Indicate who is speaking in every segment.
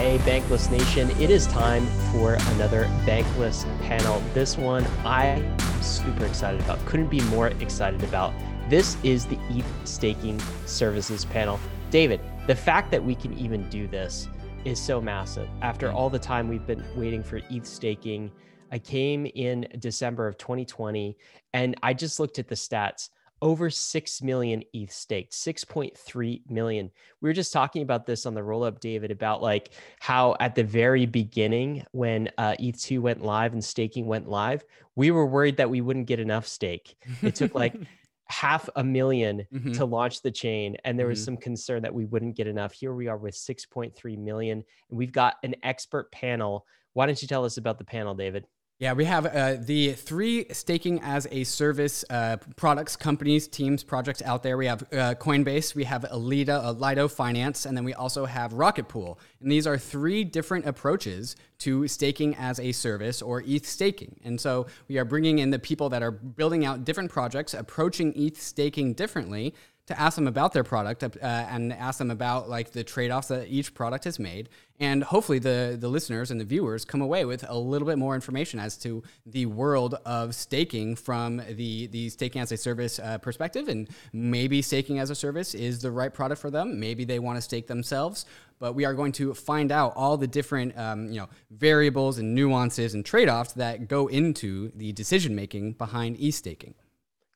Speaker 1: Hey, Bankless Nation, it is time for another Bankless panel. This one I am super excited about. Couldn't be more excited about. This is the ETH staking services panel. David, the fact that we can even do this is so massive. After mm. all the time we've been waiting for ETH staking, I came in December of 2020 and I just looked at the stats over 6 million ETH staked, 6.3 million. We were just talking about this on the roll up, David, about like how at the very beginning, when uh, ETH2 went live and staking went live, we were worried that we wouldn't get enough stake. It took like half a 1000000 mm-hmm. to launch the chain, and there was mm-hmm. some concern that we wouldn't get enough. Here we are with 6.3 million, and we've got an expert panel. Why don't you tell us about the panel, David?
Speaker 2: Yeah, we have uh, the three staking as a service uh, products, companies, teams, projects out there. We have uh, Coinbase, we have Alida, uh, Lido Finance, and then we also have Rocket Pool. And these are three different approaches to staking as a service or ETH staking. And so we are bringing in the people that are building out different projects, approaching ETH staking differently, to ask them about their product uh, and ask them about like the trade-offs that each product has made. And hopefully the the listeners and the viewers come away with a little bit more information as to the world of staking from the the staking as a service uh, perspective. And maybe staking as a service is the right product for them. Maybe they want to stake themselves. But we are going to find out all the different um, you know variables and nuances and trade-offs that go into the decision making behind ETH staking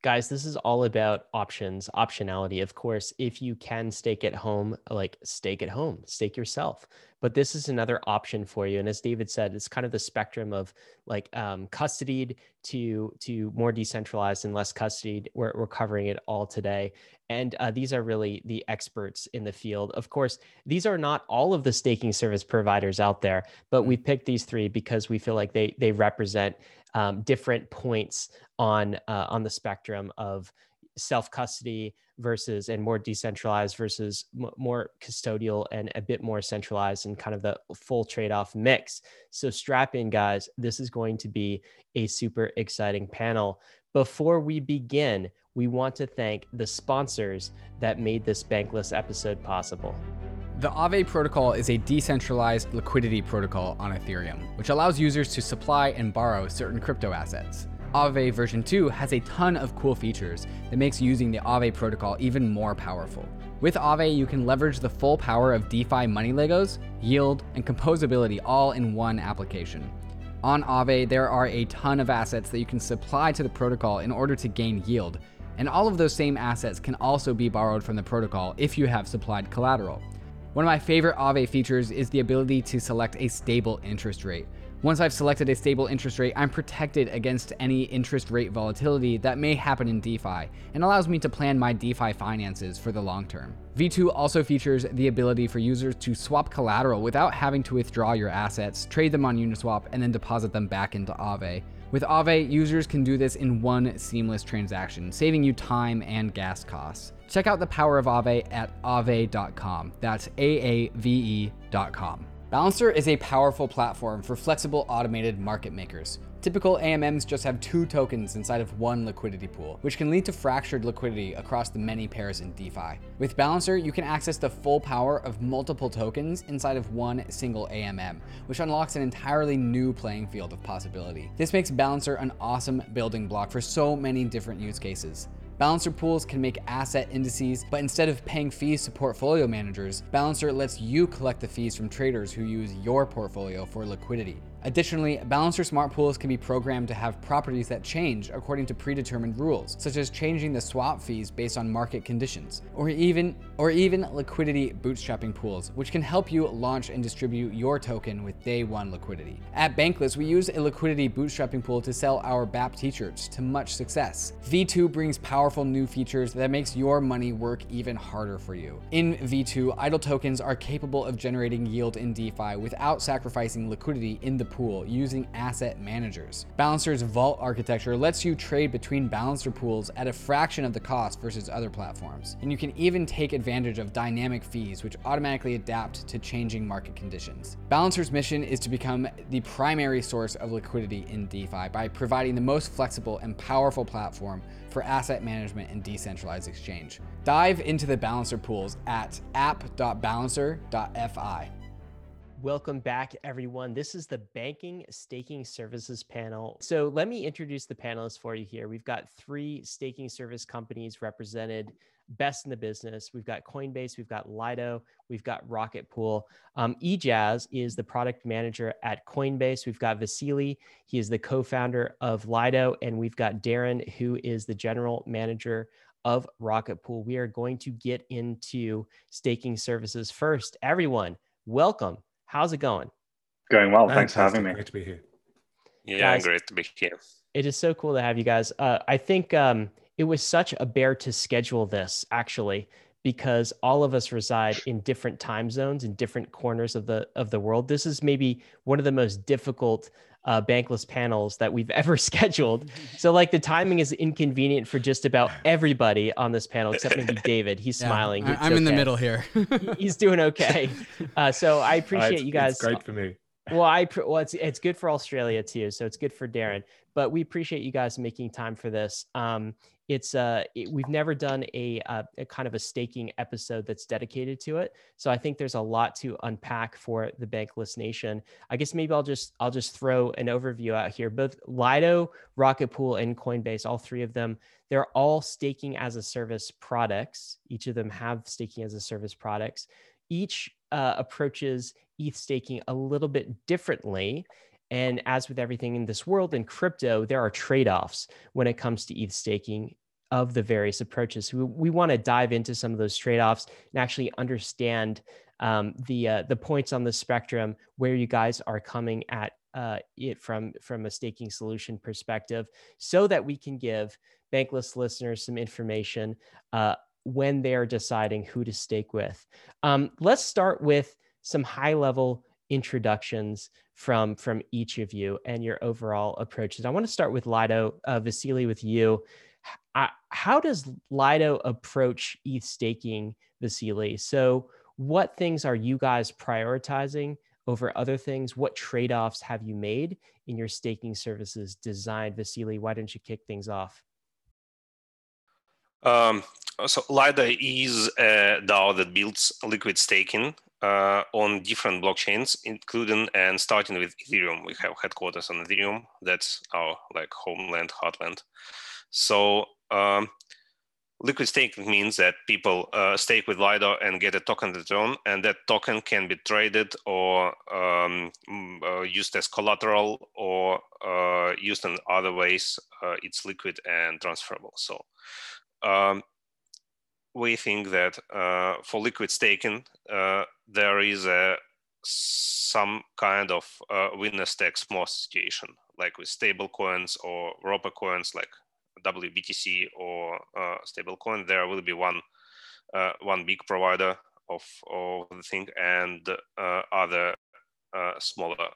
Speaker 1: guys this is all about options optionality of course. If you can stake at home like stake at home stake yourself. But this is another option for you and as david said it's kind of the spectrum of like um, custodied to to more decentralized and less custodied. We're, we're covering it all today. And uh, these are really the experts in the field. Of course these are not all of the staking service providers out there but we picked these three because we feel like they they represent um, different points on uh, on the spectrum of self custody versus and more decentralized versus m- more custodial and a bit more centralized and kind of the full trade off mix. So strap in, guys. This is going to be a super exciting panel. Before we begin, we want to thank the sponsors that made this bankless episode possible.
Speaker 2: The Aave protocol is a decentralized liquidity protocol on Ethereum, which allows users to supply and borrow certain crypto assets. Aave version 2 has a ton of cool features that makes using the Aave protocol even more powerful. With Aave, you can leverage the full power of DeFi money Legos, yield, and composability all in one application. On Aave, there are a ton of assets that you can supply to the protocol in order to gain yield, and all of those same assets can also be borrowed from the protocol if you have supplied collateral. One of my favorite Aave features is the ability to select a stable interest rate. Once I've selected a stable interest rate, I'm protected against any interest rate volatility that may happen in DeFi and allows me to plan my DeFi finances for the long term. V2 also features the ability for users to swap collateral without having to withdraw your assets, trade them on Uniswap, and then deposit them back into Aave. With Aave, users can do this in one seamless transaction, saving you time and gas costs. Check out the power of Aave at aave.com. That's A A V E.com. Balancer is a powerful platform for flexible automated market makers. Typical AMMs just have two tokens inside of one liquidity pool, which can lead to fractured liquidity across the many pairs in DeFi. With Balancer, you can access the full power of multiple tokens inside of one single AMM, which unlocks an entirely new playing field of possibility. This makes Balancer an awesome building block for so many different use cases. Balancer pools can make asset indices, but instead of paying fees to portfolio managers, Balancer lets you collect the fees from traders who use your portfolio for liquidity. Additionally, Balancer Smart Pools can be programmed to have properties that change according to predetermined rules, such as changing the swap fees based on market conditions, or even or even liquidity bootstrapping pools, which can help you launch and distribute your token with day one liquidity. At Bankless, we use a liquidity bootstrapping pool to sell our BAP t-shirts to much success. V2 brings powerful new features that makes your money work even harder for you. In V2, idle tokens are capable of generating yield in DeFi without sacrificing liquidity in the pool using asset managers. Balancer's vault architecture lets you trade between balancer pools at a fraction of the cost versus other platforms. And you can even take advantage of dynamic fees, which automatically adapt to changing market conditions. Balancer's mission is to become the primary source of liquidity in DeFi by providing the most flexible and powerful platform for asset management and decentralized exchange. Dive into the balancer pools at app.balancer.fi.
Speaker 1: Welcome back, everyone. This is the Bankless Staking Services panel. So, let me introduce the panelists for you here. We've got three staking service companies represented, best in the business. We've got Coinbase, we've got Lido, we've got Rocket Pool. Um, is the product manager at Coinbase. We've got Vasily, he is the co founder of Lido, and we've got Darren, who is the general manager of Rocket Pool. We are going to get into staking services first. Everyone, welcome How's it going?
Speaker 3: Going well. Fantastic. Thanks for having me.
Speaker 4: Great to be here.
Speaker 5: Yeah, guys, great to be here.
Speaker 1: It is so cool to have you guys. Uh, I think um, it was such a bear to schedule this actually because all of us reside in different time zones in different corners of the of the world. This is maybe one of the most difficult uh, bankless panels that we've ever scheduled. So like the timing is inconvenient for just about everybody on this panel, except maybe David. He's yeah, smiling.
Speaker 2: I, am okay. in the middle here.
Speaker 1: He's doing okay. Uh, so I appreciate uh, you guys.
Speaker 4: It's great for me.
Speaker 1: Well, I well, it's it's good for Australia too, so it's good for Darren. But we appreciate you guys making time for this. Um, it's uh it, we've never done a, a, uh, a, kind of a staking episode that's dedicated to it. So i think there's a lot to unpack for the bankless nation i guess maybe i'll just i'll just throw an overview out here. Both lido rocket pool and coinbase all three of them they're all staking as a service products. Each of them have staking as a service products. Each uh, approaches eth staking a little bit differently and as with everything in this world in crypto, there are trade offs when it comes to ETH staking of the various approaches. We, we want to dive into some of those trade offs and actually understand um, the uh, the points on the spectrum where you guys are coming at uh, it from from a staking solution perspective, so that we can give bankless listeners some information uh, when they are deciding who to stake with. Um, let's start with some high level introductions from from each of you and your overall approaches. I want to start with Lido, uh, Vasily, with you. how does Lido approach ETH staking, Vasily? So, what things are you guys prioritizing over other things? What trade offs have you made in your staking services designed? Vasily, why don't you kick things off?
Speaker 5: Um, so Lido is a DAO that builds liquid staking uh, on different blockchains, including and starting with Ethereum. We have headquarters on Ethereum. That's our like homeland, heartland. So um, liquid staking means that people uh, stake with Lido and get a token return, and that token can be traded or um, uh, used as collateral or uh, used in other ways. Uh, it's liquid and transferable. So um, we think that uh, for liquid staking, uh, there is a some kind of uh, winner takes most situation, like with stable coins or wrapper coins like WBTC or uh, stablecoin. There will be one uh, one big provider of, of the thing and uh, other uh, smaller.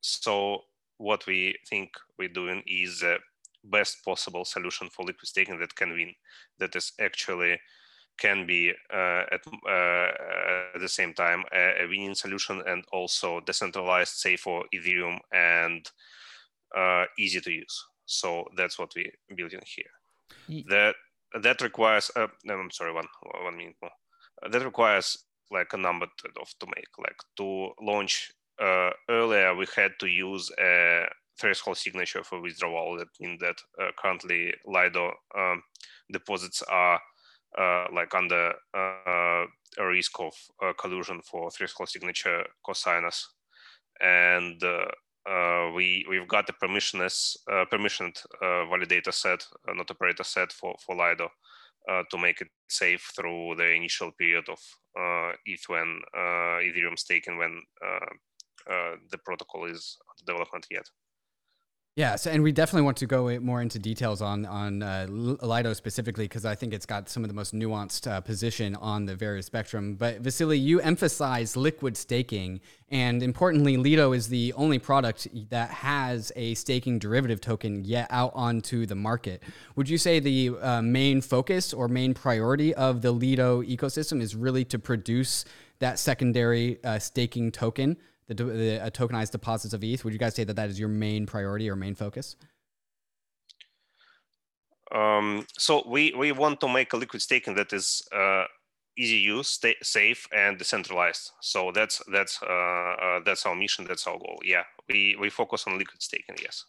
Speaker 5: So what we think we're doing is the best possible solution for liquid staking that can win. That is actually can be uh, at, uh, at the same time a, a, winning solution and also decentralized, safe for Ethereum and uh, easy to use. So that's what we're building here. That that requires. Uh, no, I'm sorry, one one minute more. that requires like a number of to make. Like to launch uh, earlier, we had to use a threshold signature for withdrawal. That means that uh, currently Lido um, deposits are uh, like under uh, a risk of uh, collusion for threshold signature cosigners. And we we've got the permissionless permissioned validator set, not operator set for for Lido. Uh, to make it safe through the initial period of uh, ETH when uh, Ethereum staking when the protocol is development yet.
Speaker 2: Yeah, so, and we definitely want to go more into details on on uh, Lido specifically because I think it's got some of the most nuanced uh, position on the various spectrum. But Vasily, you emphasize liquid staking, and importantly, Lido is the only product that has a staking derivative token yet out onto the market. Would you say the uh, main focus or main priority of the Lido ecosystem is really to produce that secondary uh, staking token? The, the uh, tokenized deposits of ETH. Would you guys say that that is your main priority or main focus?
Speaker 5: Um, so we we want to make a liquid staking that is uh, easy use, safe, and decentralized. So that's that's uh, uh, that's our mission. That's our goal. Yeah, we we focus on liquid staking. Yes.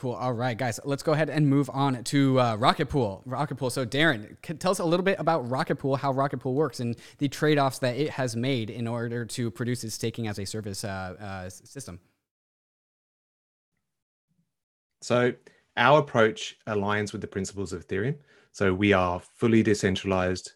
Speaker 2: Cool. All right, guys, let's go ahead and move on to uh, Rocket Pool. Rocket Pool. So, Darren, tell us a little bit about Rocket Pool, how Rocket Pool works, and the trade offs that it has made in order to produce its staking as a service uh, uh, system.
Speaker 4: So, our approach aligns with the principles of Ethereum. So, we are fully decentralized,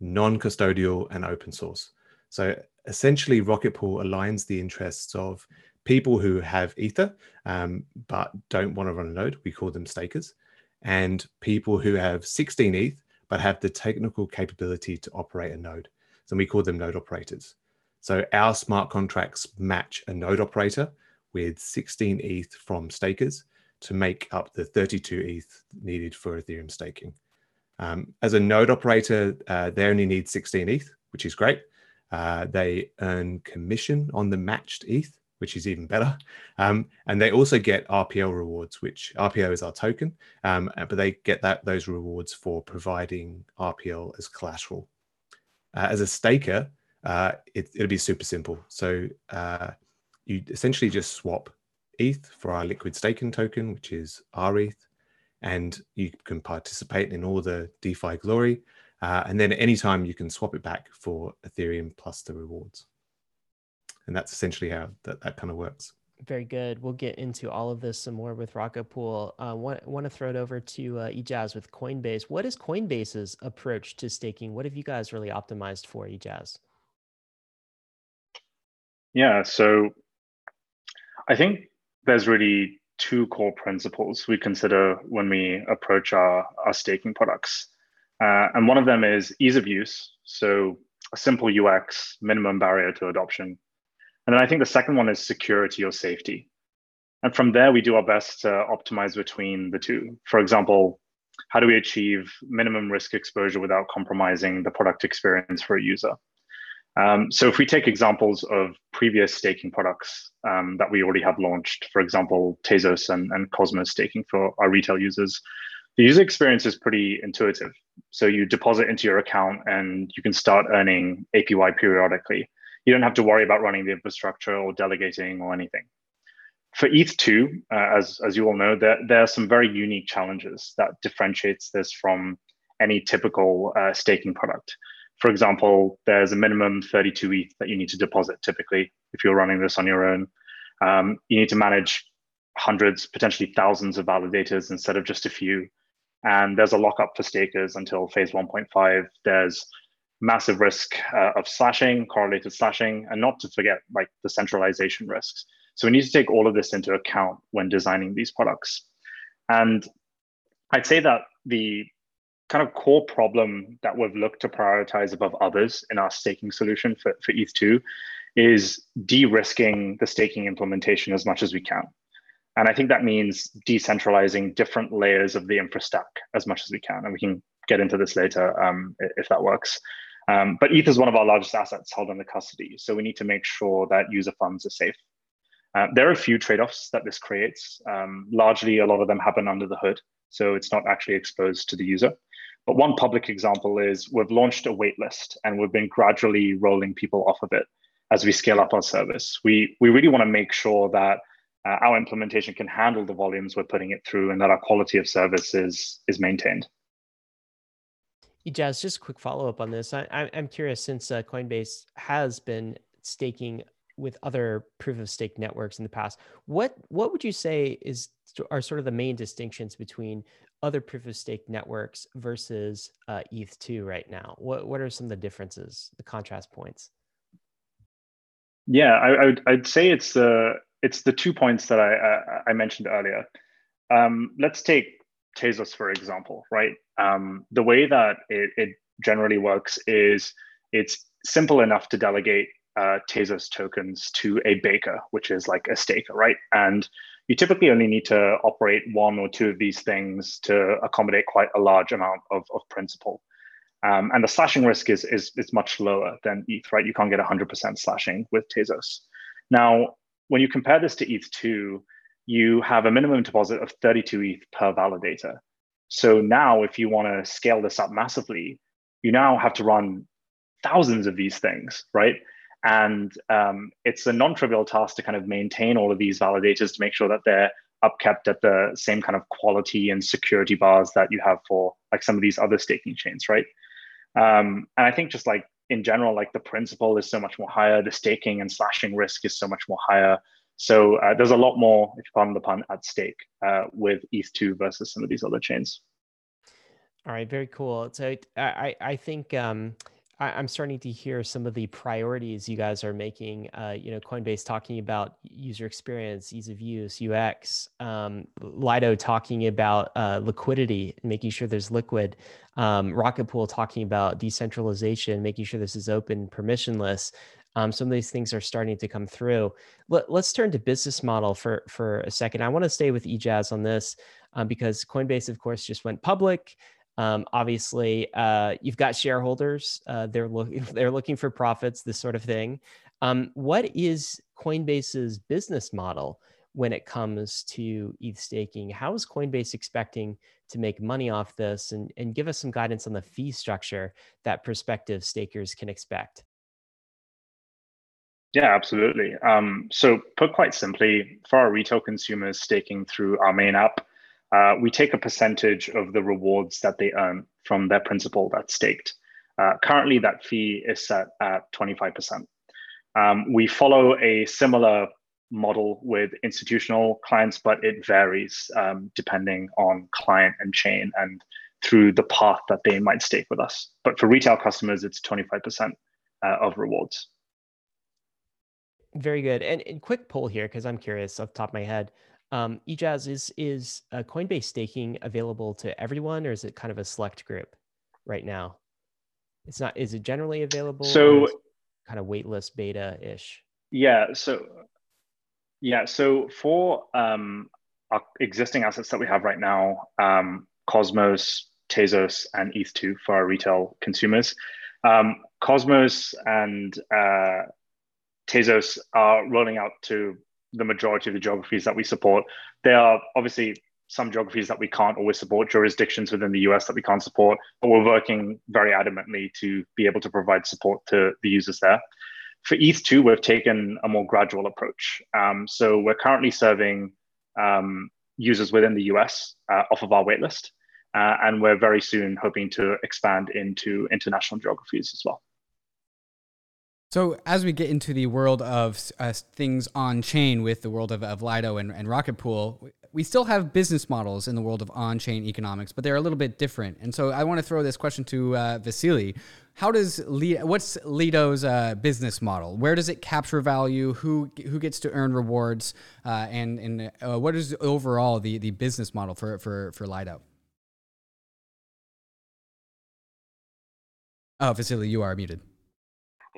Speaker 4: non custodial, and open source. So, essentially, Rocket Pool aligns the interests of people who have Ether um, but don't want to run a node, we call them stakers, and people who have 16 ETH but have the technical capability to operate a node. So we call them node operators. So our smart contracts match a node operator with 16 ETH from stakers to make up the 32 ETH needed for Ethereum staking. Um, as a node operator, uh, they only need 16 ETH, which is great. Uh, they earn commission on the matched ETH, which is even better. Um, and they also get RPL rewards, which RPL is our token, um, but they get that those rewards for providing RPL as collateral. Uh, as a staker, uh, it, will be super simple. So uh, you essentially just swap ETH for our liquid staking token, which is RETH, and you can participate in all the DeFi glory. Uh, and then anytime you can swap it back for Ethereum plus the rewards and that's essentially how that, that kind of works
Speaker 1: very good. We'll get into all of this some more with Rocket Pool. Uh, want, want to throw it over to uh, Ejaaz with Coinbase. What is Coinbase's approach to staking? What have you guys really optimized for, Ejaaz?
Speaker 3: Yeah, so I think there's really two core principles we consider when we approach our, our staking products. Uh, and one of them is ease of use. So a simple UX, minimum barrier to adoption. And then I think the second one is security or safety. And from there, we do our best to optimize between the two. For example, how do we achieve minimum risk exposure without compromising the product experience for a user? Um, so if we take examples of previous staking products um, that we already have launched, for example, Tezos and, and Cosmos staking for our retail users, the user experience is pretty intuitive. So you deposit into your account and you can start earning APY periodically you don't have to worry about running the infrastructure or delegating or anything. For ETH2, uh, as, as you all know, there, there are some very unique challenges that differentiates this from any typical uh, staking product. For example, there's a minimum 32 ETH that you need to deposit typically if you're running this on your own. Um, you need to manage hundreds, potentially thousands of validators instead of just a few. And there's a lockup for stakers until phase 1.5. There's massive risk uh, of slashing, correlated slashing, and not to forget like the centralization risks. So we need to take all of this into account when designing these products. And I'd say that the kind of core problem that we've looked to prioritize above others in our staking solution for, for ETH2 is de-risking the staking implementation as much as we can. And I think that means decentralizing different layers of the infra stack as much as we can. And we can get into this later um, if that works. Um, but ETH is one of our largest assets held under custody. So we need to make sure that user funds are safe. Uh, there are a few trade-offs that this creates. Um, largely, a lot of them happen under the hood. So it's not actually exposed to the user. But one public example is we've launched a waitlist and we've been gradually rolling people off of it as we scale up our service. We, we really want to make sure that uh, our implementation can handle the volumes we're putting it through and that our quality of service is, is maintained.
Speaker 1: Jazz, just a quick follow up on this. I, am curious since uh, Coinbase has been staking with other proof of stake networks in the past. What what would you say is are sort of the main distinctions between other proof of stake networks versus uh, ETH2 right now? What what are some of the differences, the contrast points?
Speaker 3: Yeah, I, I would, I'd say it's the it's the two points that I I, I mentioned earlier. Um, let's take Tezos, for example, right? Um, the way that it, it, generally works is it's simple enough to delegate uh, Tezos tokens to a baker, which is like a staker, right? And you typically only need to operate one or two of these things to accommodate quite a large amount of, of principal. Um, and the slashing risk is, is, is much lower than ETH, right? You can't get 100% slashing with Tezos. Now, when you compare this to ETH2, you have a minimum deposit of 32 ETH per validator. So now, if you want to scale this up massively, you now have to run thousands of these things, right? And um, it's a non-trivial task to kind of maintain all of these validators to make sure that they're upkept at the same kind of quality and security bars that you have for like some of these other staking chains, right? Um, and I think just like in general, like the principal is so much more higher, the staking and slashing risk is so much more higher. So uh, there's a lot more, if you pardon the pun, at stake uh, with ETH2 versus some of these other chains.
Speaker 1: All right, very cool. So I I think um, I, am starting to hear some of the priorities you guys are making. Uh, you know, Coinbase talking about user experience, ease of use, UX. Um, Lido talking about uh, liquidity, making sure there's liquid. Um, Rocket Pool talking about decentralization, making sure this is open, permissionless. Um, some of these things are starting to come through. Let, us turn to business model for for a second. I want to stay with Ejaaz on this um, because Coinbase, of course, just went public. Um, obviously, uh, you've got shareholders; uh, they're looking they're looking for profits, this sort of thing. Um, what is Coinbase's business model when it comes to ETH staking? How is Coinbase expecting to make money off this, and and give us some guidance on the fee structure that prospective stakers can expect?
Speaker 3: Yeah, absolutely. Um, so, put quite simply, for our retail consumers staking through our main app, uh, we take a percentage of the rewards that they earn from their principal that's staked. Uh, currently, that fee is set at 25%. Um, we follow a similar model with institutional clients, but it varies um, depending on client and chain and through the path that they might stake with us. But for retail customers, it's 25% uh, of rewards.
Speaker 1: Very good. And, and quick poll here, because I'm curious off the top of my head. Um, is is uh, Coinbase staking available to everyone, or is it kind of a select group right now? It's not. Is it generally available?
Speaker 3: So
Speaker 1: kind of waitlist beta ish.
Speaker 3: Yeah. So yeah. So for um, our existing assets that we have right now, um, Cosmos, Tezos, and ETH2 for our retail consumers. Um, Cosmos and uh, Tezos are rolling out to the majority of the geographies that we support. There are obviously some geographies that we can't always support, jurisdictions within the US that we can't support, but we're working very adamantly to be able to provide support to the users there. For ETH2, we've taken a more gradual approach. Um, so we're currently serving um, users within the US uh, off of our waitlist, uh, and we're very soon hoping to expand into international geographies as well.
Speaker 2: So as we get into the world of uh, things on chain with the world of, of Lido and, and Rocket Pool, we still have business models in the world of on chain economics, but they're a little bit different. And so I want to throw this question to uh, Vasily. How does Lido, what's Lido's uh, business model? Where does it capture value? Who who gets to earn rewards? Uh, and and uh, what is overall the, the business model for for for Lido? Oh, Vasily, you are muted.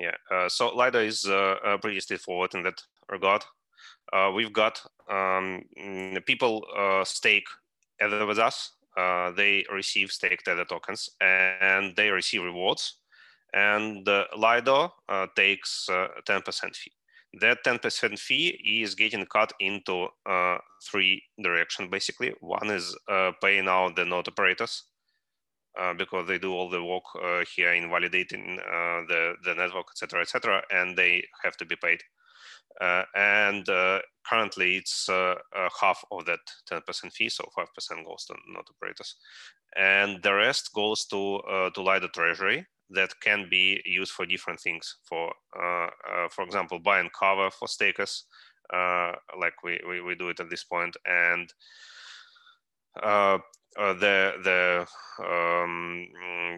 Speaker 5: Yeah, uh, so Lido is uh, uh, pretty straightforward in that regard. Uh, we've got um, mm, people uh, stake Ether with us. Uh, they receive staked Ether tokens and they receive rewards. And Lido takes 10% fee. That 10% fee is getting cut into three directions, basically. One is paying out the node operators uh, because they do all the work uh, here in validating uh, the, the network, etc., etc., and they have to be paid. Uh, and uh, currently, it's half of that 10% fee, so 5% goes to node operators, and the rest goes to to Lido Treasury that can be used for different things. For for example, buying cover for stakers, like we, we, we do it at this point, and uh, uh, the the um,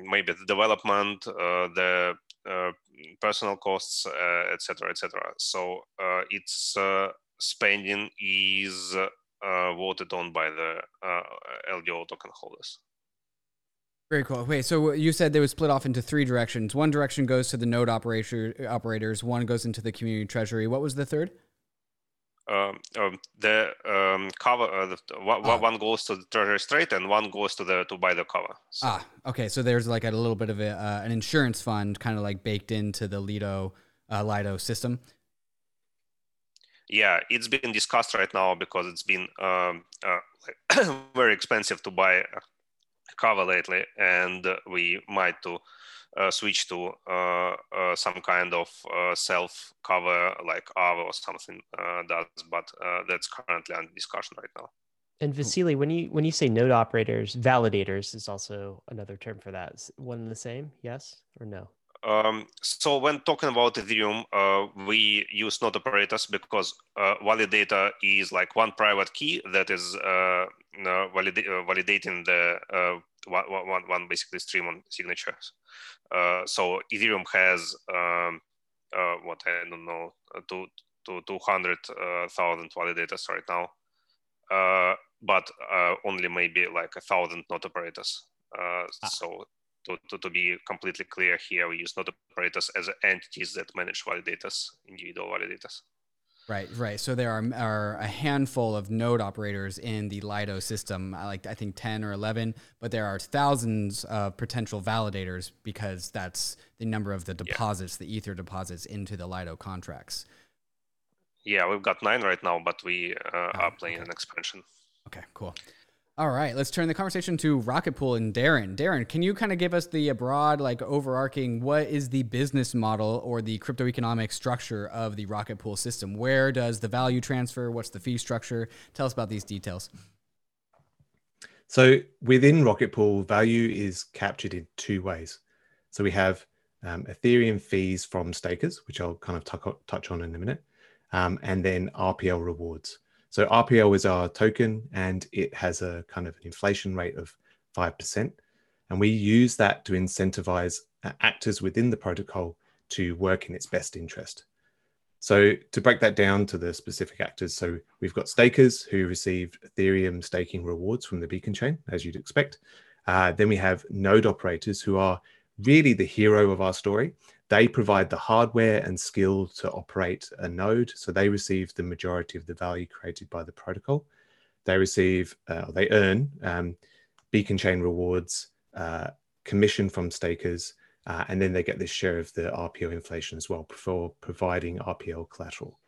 Speaker 5: maybe the development, uh, the uh, personal costs, etc., etc. So its spending is voted on by the LDO token holders.
Speaker 2: Very cool. Wait, so you said they would split off into three directions. One direction goes to the node operator, operators. One goes into the community treasury. What was the third?
Speaker 5: Um, um, the um, cover uh, the, ah. one goes to the treasury straight and one goes to the to buy the cover
Speaker 2: so. ah okay so there's like a little bit of a, uh, an insurance fund kind of like baked into the lido uh, lido system
Speaker 5: yeah it's been discussed right now because it's been um, uh, very expensive to buy a cover lately, and we might to uh, switch to uh, uh, some kind of uh, self cover like Aave or something uh, does, but uh, that's currently under discussion right now.
Speaker 1: And Vasily, when you when you say node operators, validators is also another term for that. Is one and the same? Yes or no?
Speaker 5: Um, so when talking about Ethereum, uh, we use node operators because uh, validator is like one private key that is uh, valida uh, validating the uh, one, one, one basically stream on signatures. Uh, so Ethereum has um, what I don't know two to two hundred thousand validators right now, but only maybe like a thousand node operators. Ah. So to, to, to, be completely clear here, we use node operators as entities that manage validators, individual validators.
Speaker 2: Right, right. So there are, are a handful of node operators in the Lido system, like I think 10 or 11, but there are thousands of potential validators because that's the number of the deposits, yeah. the Ether deposits into the Lido contracts.
Speaker 5: Yeah, we've got nine right now, but we uh, oh, are playing okay. an expansion.
Speaker 2: Okay, cool. All right, let's turn the conversation to Rocket Pool and Darren. Darren, can you kind of give us the broad, like overarching, what is the business model or the crypto economic structure of the Rocket Pool system? Where does the value transfer? What's the fee structure? Tell us about these details.
Speaker 4: So within Rocket Pool, value is captured in two ways. So we have um, Ethereum fees from stakers, which I'll kind of touch on in a minute, um, and then RPL rewards. So RPL is our token and it has a kind of an inflation rate of 5%. And we use that to incentivize actors within the protocol to work in its best interest. So to break that down to the specific actors, so we've got stakers who receive Ethereum staking rewards from the beacon chain, as you'd expect. Uh, then we have node operators who are really the hero of our story. They provide the hardware and skill to operate a node. So they receive the majority of the value created by the protocol. They receive, uh, they earn um, beacon chain rewards, uh, commission from stakers, uh, and then they get this share of the RPL inflation as well for providing RPL collateral.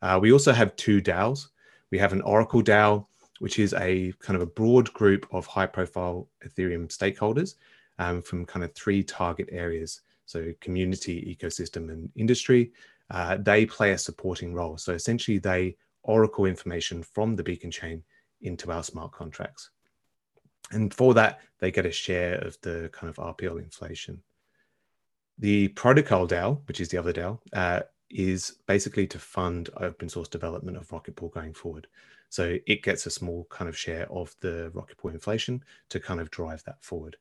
Speaker 4: Uh, we also have two DAOs. We have an Oracle DAO, which is a kind of a broad group of high profile Ethereum stakeholders um, from kind of three target areas so community, ecosystem, and industry, uh, they play a supporting role. So essentially, they oracle information from the beacon chain into our smart contracts. And for that, they get a share of the kind of RPL inflation. The protocol DAO, which is the other DAO, uh, is basically to fund open source development of Rocket Pool going forward. So it gets a small kind of share of the Rocket Pool inflation to kind of drive that forward.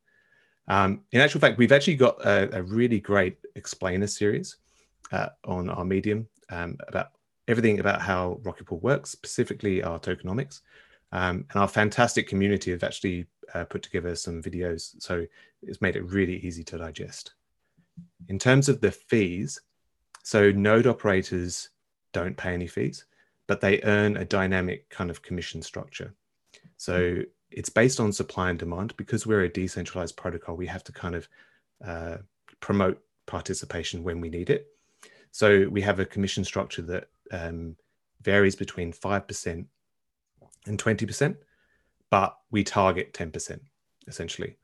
Speaker 4: Um, in actual fact, we've actually got a, a really great explainer series uh, on our Medium um, about everything about how Rocket Pool works, specifically our tokenomics. Um, and our fantastic community have actually uh, put together some videos, so it's made it really easy to digest. In terms of the fees, so node operators don't pay any fees, but they earn a dynamic kind of commission structure. So it's based on supply and demand. Because we're a decentralized protocol we have to kind of uh, promote participation when we need it. So we have a commission structure that um, varies between 5% and 20% but we target 10% essentially.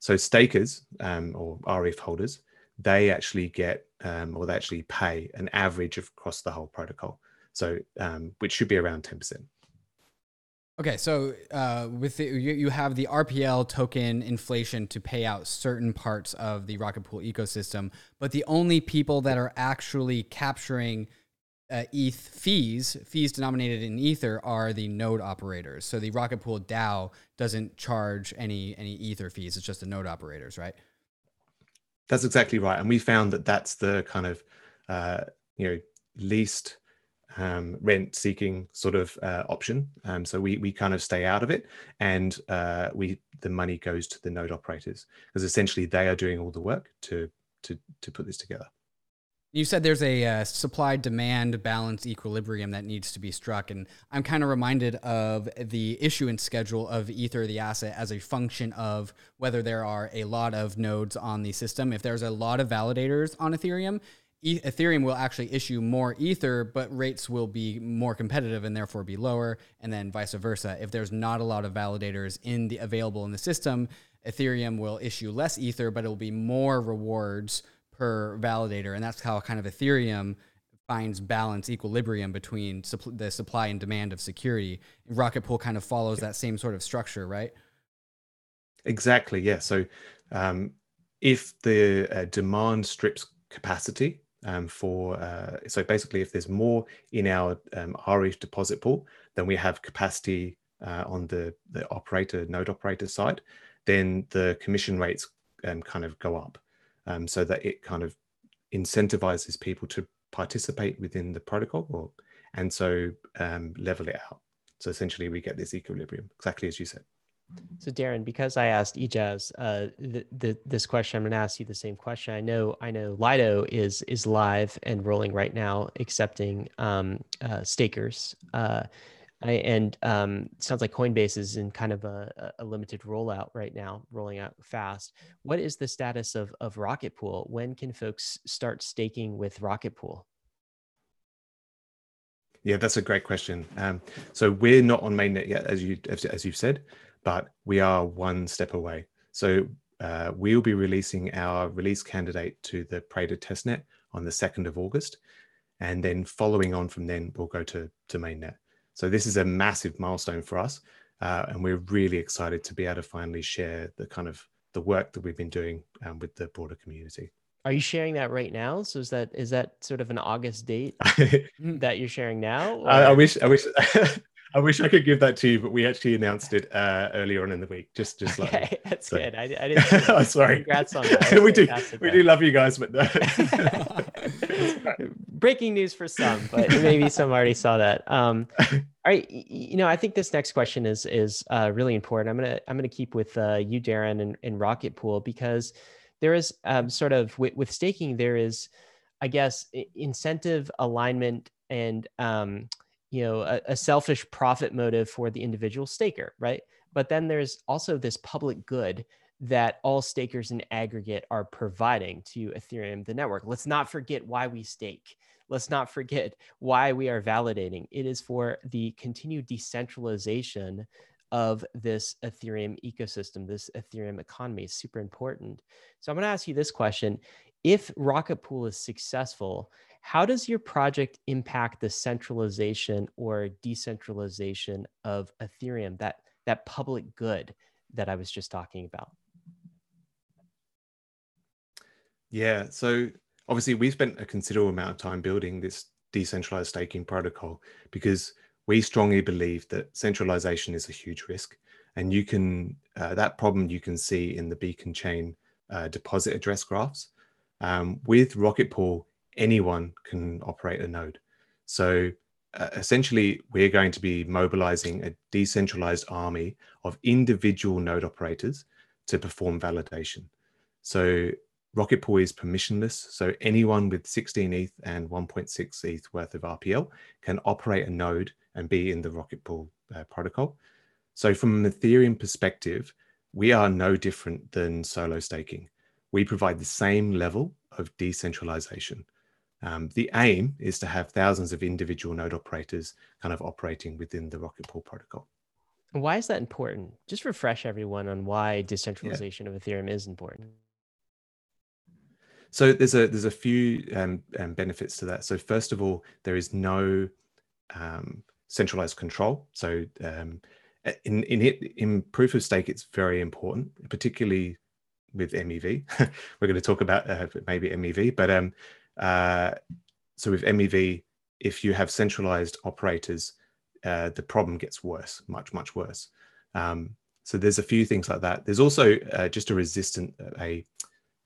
Speaker 4: So stakers um, or rETH holders they actually get um, or they actually pay an average across the whole protocol. So um, which should be around 10%
Speaker 2: Okay, so uh, with the, you, you have the RPL token inflation to pay out certain parts of the Rocket Pool ecosystem, but the only people that are actually capturing uh, ETH fees, fees denominated in Ether, are the node operators. So the Rocket Pool DAO doesn't charge any any Ether fees. It's just the node operators, right?
Speaker 4: That's exactly right, and we found that that's the kind of uh, you know least um, rent seeking sort of uh, option. Um, so we, we kind of stay out of it and uh, we the money goes to the node operators because essentially they are doing all the work to, to, to put this together.
Speaker 2: You said there's a uh, supply demand balance equilibrium that needs to be struck. And I'm kind of reminded of the issuance schedule of Ether, the asset, as a function of whether there are a lot of nodes on the system. If there's a lot of validators on Ethereum, Ethereum will actually issue more Ether, but rates will be more competitive and therefore be lower, and then vice versa. If there's not a lot of validators in the available in the system, Ethereum will issue less Ether, but it will be more rewards per validator, and that's how kind of Ethereum finds balance, equilibrium between the supply and demand of security. Rocket Pool kind of follows that same sort of structure, right?
Speaker 4: Exactly. Yeah. So um, if the uh, demand strips capacity um, for, uh, so basically, if there's more in our um, RETH deposit pool than we have capacity uh, on the the operator node operator side, then the commission rates um, kind of go up, um, so that it kind of incentivizes people to participate within the protocol, or and so um, level it out. So essentially, we get this equilibrium, exactly as you said.
Speaker 1: So Darren, because I asked Ejaaz uh, this question, I'm going to ask you the same question. I know I know Lido is is live and rolling right now, accepting um, uh, stakers. Uh, I, and um, sounds like Coinbase is in kind of a, a, limited rollout right now, rolling out fast. What is the status of of Rocket Pool? When can folks start staking with Rocket Pool?
Speaker 4: Yeah, that's a great question. Um, so we're not on mainnet yet, as you as you've said but we are one step away. So uh, we'll be releasing our release candidate to the Prater testnet on the 2nd of August. And then following on from then, we'll go to, to mainnet. So this is a massive milestone for us. Uh, and we're really excited to be able to finally share the kind of the work that we've been doing um, with the broader community.
Speaker 1: Are you sharing that right now? So is that is that sort of an August date that you're sharing now?
Speaker 4: I, I, wish I wish I wish I could give that to you, but we actually announced it uh, earlier on in the week. Just, just
Speaker 1: okay, like that's so. good. I, I didn't.
Speaker 4: oh, sorry.
Speaker 1: Congrats on that.
Speaker 4: we do, we do love you guys, but no.
Speaker 1: breaking news for some, but maybe some already saw that. Um, all right, you know, I think this next question is is uh, really important. I'm gonna I'm gonna keep with uh, you, Darren, and, and Rocket Pool because there is um, sort of with, with staking there is, I guess, incentive alignment and um, you know a, a, selfish profit motive for the individual staker right? But then there's also this public good that all stakers in aggregate are providing to ethereum the network. Let's not forget why we stake. Let's not forget why we are validating. It is for the continued decentralization of this ethereum ecosystem this ethereum economy is super important. So i'm going to ask you this question. If rocket pool is successful how does your project impact the centralization or decentralization of Ethereum, that, that public good that I was just talking about?
Speaker 4: Yeah, so obviously we spent a considerable amount of time building this decentralized staking protocol because we strongly believe that centralization is a huge risk. And you can, uh, that problem you can see in the beacon chain uh, deposit address graphs. Um, with Rocket Pool, anyone can operate a node. So uh, essentially, we're going to be mobilizing a decentralized army of individual node operators to perform validation. So Rocket Pool is permissionless. So anyone with 16 ETH and 1.6 ETH worth of RPL can operate a node and be in the Rocket Pool uh, protocol. So from an Ethereum perspective, we are no different than solo staking. We provide the same level of decentralization. Um, the aim is to have thousands of individual node operators kind of operating within the Rocket Pool protocol.
Speaker 1: Why is that important? Just refresh everyone on why decentralization yeah. of Ethereum is important.
Speaker 4: So there's a there's a few um, um, benefits to that. So first of all, there is no um, centralized control. So um, in in in proof of stake, it's very important, particularly with MEV. We're going to talk about uh, maybe MEV, but um, uh, so with MEV, if you have centralized operators, uh, the problem gets worse, much, much worse. Um, so there's a few things like that. There's also uh, just a resistant, a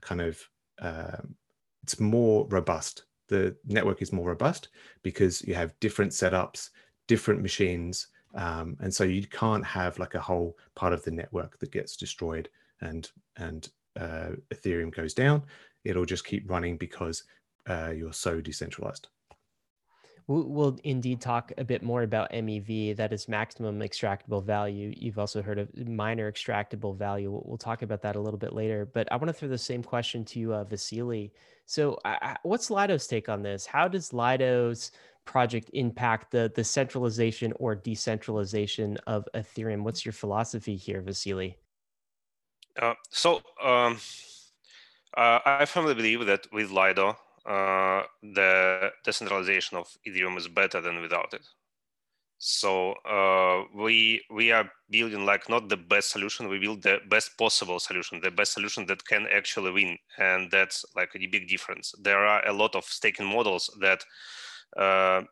Speaker 4: kind of, um, it's more robust. The network is more robust because you have different setups, different machines. Um, and so you can't have like a whole part of the network that gets destroyed and, and uh, Ethereum goes down. It'll just keep running because uh, you're so decentralized.
Speaker 1: We'll indeed talk a bit more about MEV, that is maximum extractable value. You've also heard of miner extractable value. We'll talk about that a little bit later. But I want to throw the same question to you, uh, Vasily. So, uh, what's Lido's take on this? How does Lido's project impact the the centralization or decentralization of Ethereum? What's your philosophy here, Vasily?
Speaker 5: Uh, so, um, uh, I firmly believe that with Lido, uh, the decentralization of Ethereum is better than without it. So uh, we we are building like not the best solution, we build the best possible solution, the best solution that can actually win, and that's like a big difference. There are a lot of staking models that uh,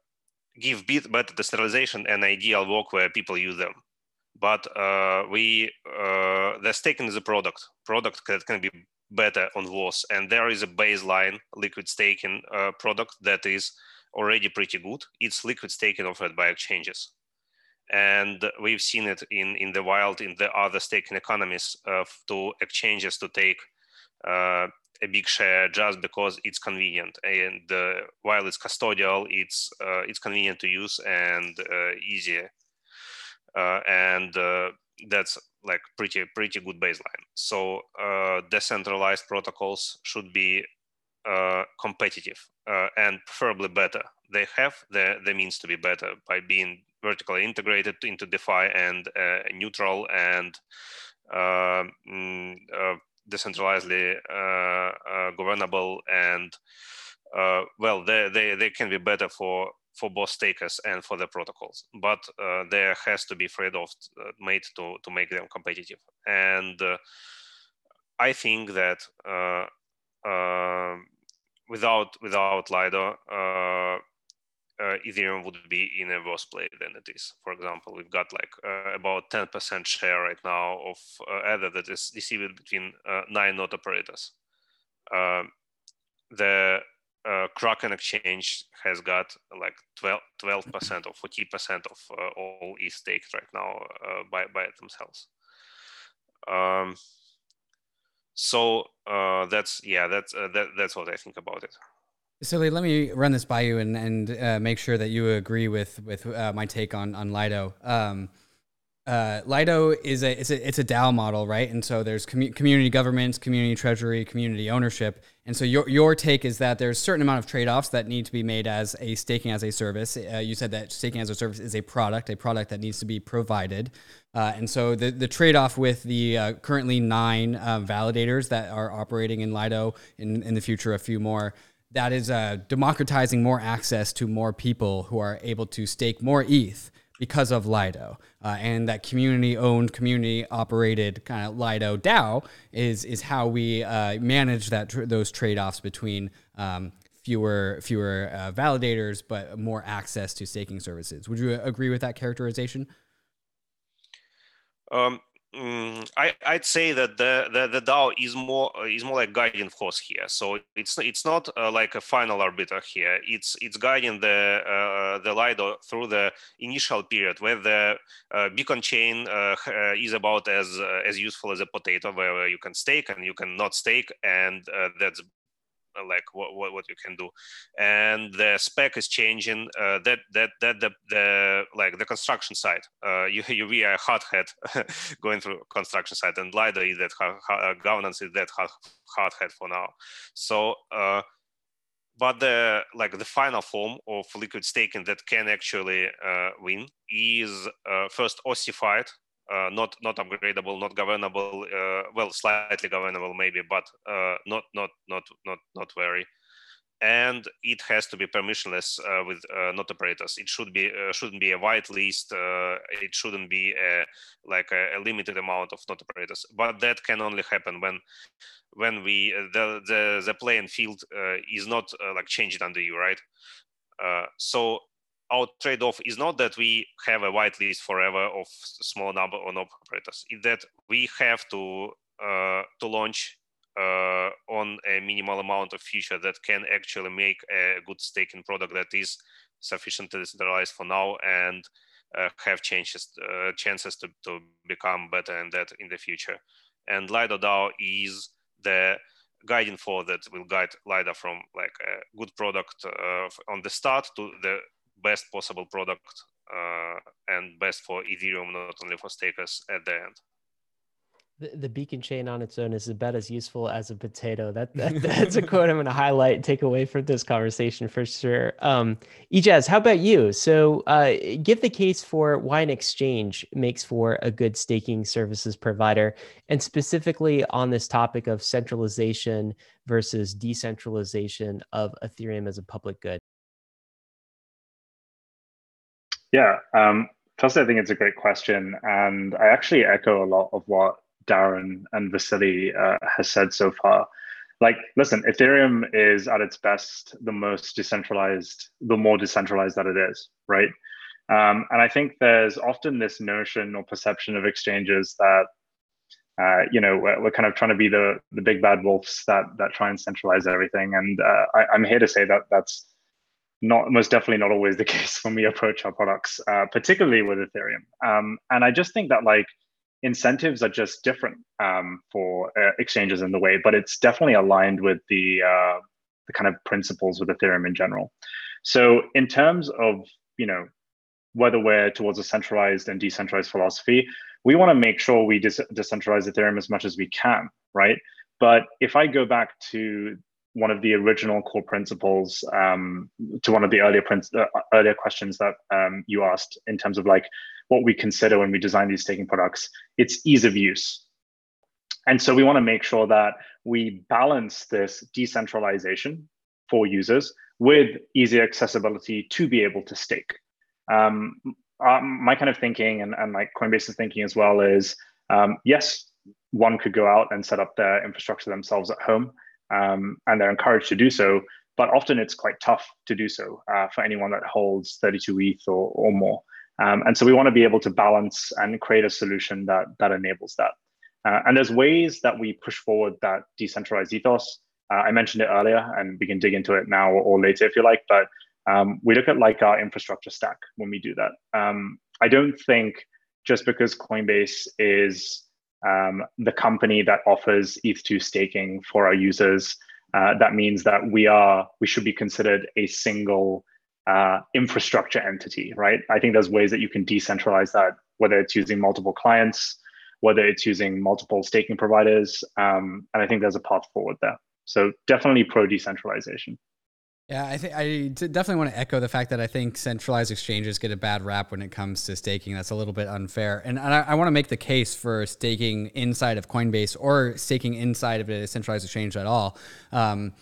Speaker 5: give bit better decentralization and ideal work where people use them. But uh, we uh, the staking is a product, product that can be better on WOS. And there is a baseline liquid staking uh, product that is already pretty good. It's liquid staking offered by exchanges. And we've seen it in, in the wild in the other staking economies uh, to exchanges to take uh, a big share just because it's convenient. And uh, while it's custodial, it's, uh, it's convenient to use and uh, easier. and that's like pretty pretty good baseline. So uh, decentralized protocols should be uh, competitive uh, and preferably better. They have the, the means to be better by being vertically integrated into DeFi and uh, neutral and um, mm, uh, decentralizedly uh, governable and well, they, they, they can be better for for both stakers and for the protocols. But uh, there has to be trade-offs uh, made to to make them competitive. And uh, I think that uh, um, without without Lido, uh, uh, Ethereum would be in a worse place than it is. For example, we've got like about 10% share right now of Ether that is distributed between nine node operators. Um, the uh, Kraken Exchange has got like 12 percent or 40 percent of uh, all ETH staked right now uh, by by themselves. Um, so uh, that's yeah, that's uh, that, that's what I think about it.
Speaker 2: Silly, let me run this by you and and uh, make sure that you agree with with my take on on Lido. Um, uh, Lido is a it's a it's a DAO model, right? And so there's commu- community governments, community treasury, community ownership. And so your your take is that there's a certain amount of trade offs that need to be made as a staking as a service. Uh, you said that staking as a service is a product, a product that needs to be provided. Uh, and so the the trade off with the uh, currently nine uh, validators that are operating in Lido, in in the future a few more that is uh, democratizing more access to more people who are able to stake more ETH because of Lido. Uh, and that community owned, community operated kind of Lido DAO is, is how we uh, manage that tr- those trade offs between um, fewer, fewer uh, validators, but more access to staking services. Would you agree with that characterization?
Speaker 5: Um, Mm, I, I'd say that the, the, the DAO is more is more like guiding force here. So it's it's not uh, like a final arbiter here. It's it's guiding the uh, the Lido through the initial period where the uh, beacon chain uh, uh, is about as uh, as useful as a potato, where you can stake and you can not stake, and that's uh, like what, what, what you can do. And the spec is changing uh, that that that the, the like the construction side uh, you you be a hard hat going through construction side and Lido is that uh, governance is that hard, hard hat for now. So uh, but the like the final form of liquid staking that can actually uh, win is uh, first ossified uh, not not upgradable, not governable. Uh, well, slightly governable maybe, but uh, not not not not not very. And it has to be permissionless uh, with uh, node operators. It should be uh, shouldn't be a whitelist. it shouldn't be a, like a, a, limited amount of node operators. But that can only happen when when we the the, the playing field is not like changed under you, right? so our trade-off is not that we have a whitelist forever of small number of operators. It's that we have to uh, to launch uh, on a minimal amount of feature that can actually make a good staking product that is sufficiently decentralized for now and uh, have changes uh, chances to, to become better and that in the future. And Lido DAO is the guiding for that will guide Lido from like a good product uh, on the start to the best possible product uh, and best for Ethereum, not only for stakers at the end
Speaker 1: the, beacon chain on its own is about as useful as a potato. That, that that's a quote I'm going to highlight, and take away from this conversation for sure. Um, Ejaaz, how about you? So, uh, give the case for why an exchange makes for a good staking services provider, and specifically on this topic of centralization versus decentralization of Ethereum as a public good.
Speaker 3: Yeah. Um, I think it's a great question, and I actually echo a lot of what Darren and Vasily uh, has said so far. Like, listen, Ethereum is at its best the most decentralized, the more decentralized that it is, right? Um, and I think there's often this notion or perception of exchanges that, uh, you know, we're, we're, kind of trying to be the the big bad wolves that that try and centralize everything. And uh, I, I'm here to say that that's not most definitely not always the case when we approach our products, uh, particularly with Ethereum. Um, and I just think that like incentives are just different um, for uh, exchanges in the way, but it's definitely aligned with the uh, the kind of principles with Ethereum in general. So in terms of you know whether we're towards a centralized and decentralized philosophy, we want to make sure we de- decentralize Ethereum as much as we can, right? But if I go back to one of the original core principles um, to one of the earlier prin- uh, earlier questions that um, you asked in terms of like what we consider when we design these staking products. It's ease of use. And so we want to make sure that we balance this decentralization for users with easy accessibility to be able to stake. Um, um, my kind of thinking and, and like Coinbase's thinking as well is um, yes, one could go out and set up their infrastructure themselves at home, um, and they're encouraged to do so. But often it's quite tough to do so uh, for anyone that holds 32 ETH or, or more. Um, and so we want to be able to balance and create a solution that that enables that. Uh, and there's ways that we push forward that decentralized ethos. Uh, I mentioned it earlier, and we can dig into it now or, later if you like. But um, we look at like our infrastructure stack when we do that. Um, I don't think just because Coinbase is um, the company that offers ETH2 staking for our users, uh, that means that we are we should be considered a single uh, infrastructure entity, right? I think there's ways that you can decentralize that, whether it's using multiple clients, whether it's using multiple staking providers. Um, and I think there's a path forward there. So definitely pro decentralization.
Speaker 2: Yeah, I think I definitely want to echo the fact that I think centralized exchanges get a bad rap when it comes to staking. That's a little bit unfair, and, I, I, want to make the case for staking inside of Coinbase or staking inside of a centralized exchange at all. Um,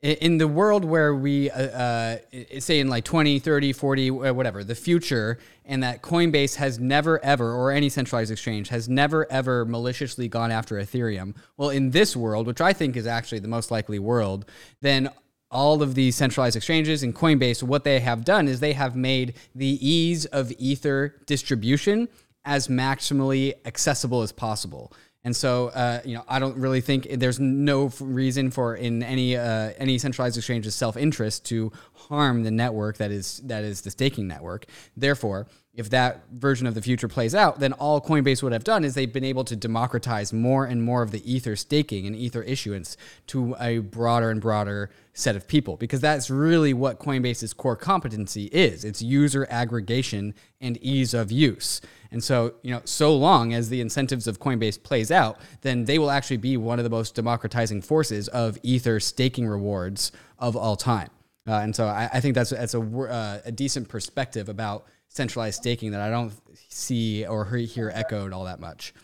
Speaker 2: in the world where we uh, uh, say in like 20 30 40 uh, whatever the future and that coinbase has never ever or any centralized exchange has never ever maliciously gone after ethereum well in this world which i think is actually the most likely world then all of these centralized exchanges and coinbase what they have done is they have made the ease of ether distribution as maximally accessible as possible and so, uh, you know, I don't really think there's no reason for in any uh, any centralized exchange's self interest to harm the network that is that is the staking network. Therefore, if that version of the future plays out, then all Coinbase would have done is they've been able to democratize more and more of the Ether staking and Ether issuance to a broader and broader set of people because that's really what Coinbase's core competency is. It's user aggregation and ease of use. And so, you know, so long as the incentives of Coinbase plays out, then they will actually be one of the most democratizing forces of Ether staking rewards of all time. Uh, and so I, I, think that's that's a, uh, a decent perspective about centralized staking that I don't see or hear echoed all that much.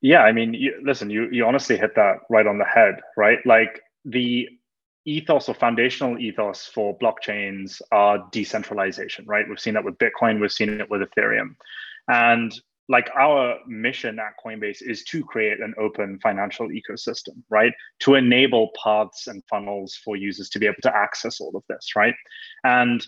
Speaker 3: Yeah, I mean, you, listen, you you honestly hit that right on the head, right? Like the ethos or foundational ethos for blockchains are decentralization, right? We've seen that with Bitcoin, we've seen it with Ethereum. And like our mission at Coinbase is to create an open financial ecosystem, right? To enable paths and funnels for users to be able to access all of this, right? And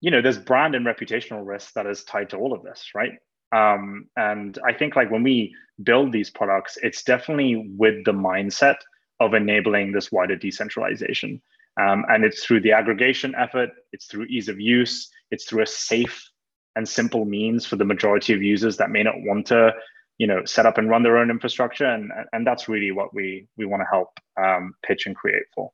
Speaker 3: you know, there's brand and reputational risk that is tied to all of this, right? Um, and I think like when we build these products, it's definitely with the mindset of enabling this wider decentralization. Um, and it's through the aggregation effort, it's through ease of use, it's through a safe and simple means for the majority of users that may not want to you know set up and run their own infrastructure and and that's really what we we want to help um, pitch and create for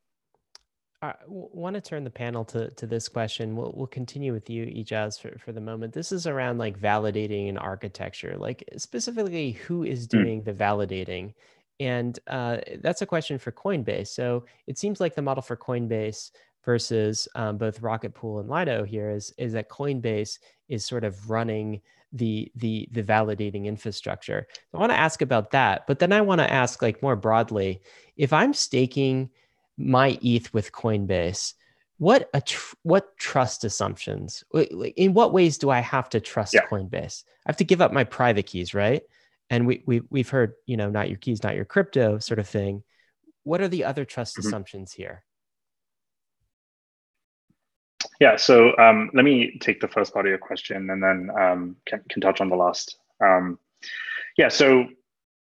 Speaker 1: I want to turn the panel to, to this question. We'll, we'll continue with you, Ejaaz, for, for the moment. This is around like validating an architecture, like specifically who is hmm. doing the validating. And uh, that's a question for Coinbase. So it seems like the model for Coinbase versus um, both Rocket Pool and Lido here is, is that Coinbase is sort of running the the the validating infrastructure. I want to ask about that, but then I want to ask like more broadly, if I'm staking – my ETH with Coinbase, what a tr- what trust assumptions? In what ways do I have to trust yeah. Coinbase? I have to give up my private keys, right? And we we we've heard, you know, not your keys, not your crypto sort of thing. What are the other trust mm-hmm. assumptions here?
Speaker 3: Yeah, so um, let me take the first part of your question and then um, can, can touch on the last. Um, yeah, so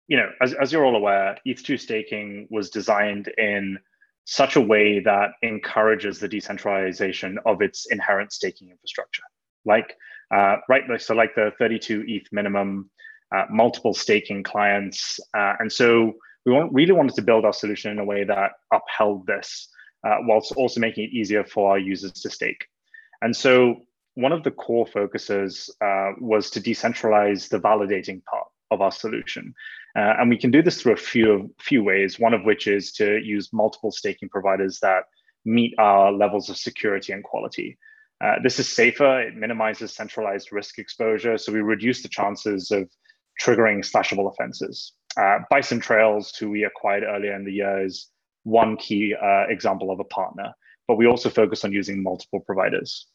Speaker 3: you know, as, as you're all aware, ETH2 staking was designed in such a way that encourages the decentralization of its inherent staking infrastructure. Like, uh, right, so like the 32 ETH minimum, uh, multiple staking clients. Uh, and so we want, really wanted to build our solution in a way that upheld this, uh, whilst also making it easier for our users to stake. And so one of the core focuses uh, was to decentralize the validating part of our solution. Uh, and we can do this through a few, few ways, one of which is to use multiple staking providers that meet our levels of security and quality. Uh, this is safer, it minimizes centralized risk exposure, so we reduce the chances of triggering slashable offenses. Uh, Bison Trails, who we acquired earlier in the year, is one key uh, example of a partner, but we also focus on using multiple providers.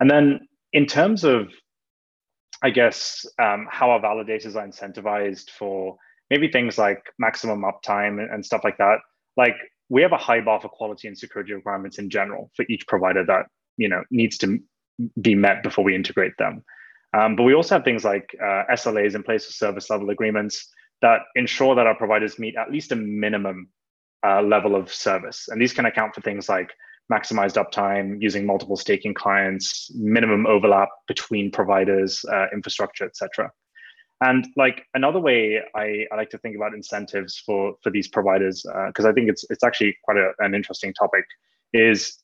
Speaker 3: And then in terms of I guess, um, how our validators are incentivized for maybe things like maximum uptime and, stuff like that. Like we have a high bar for quality and security requirements in general for each provider that you know needs to be met before we integrate them. Um, but we also have things like uh, SLAs in place with service level agreements that ensure that our providers meet at least a minimum uh, level of service. And these can account for things like maximized uptime using multiple staking clients, minimum overlap between providers, uh, infrastructure, etc. And like another way I, I, like to think about incentives for for these providers, because uh, I think it's it's actually quite a, an interesting topic, is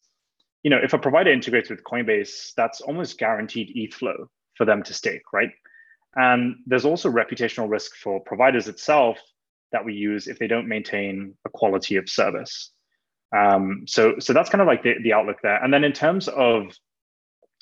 Speaker 3: you know if a provider integrates with Coinbase, that's almost guaranteed ETH flow for them to stake, right? And there's also reputational risk for providers itself that we use if they don't maintain a quality of service. Um, so so that's kind of like the, the outlook there. And then in terms of,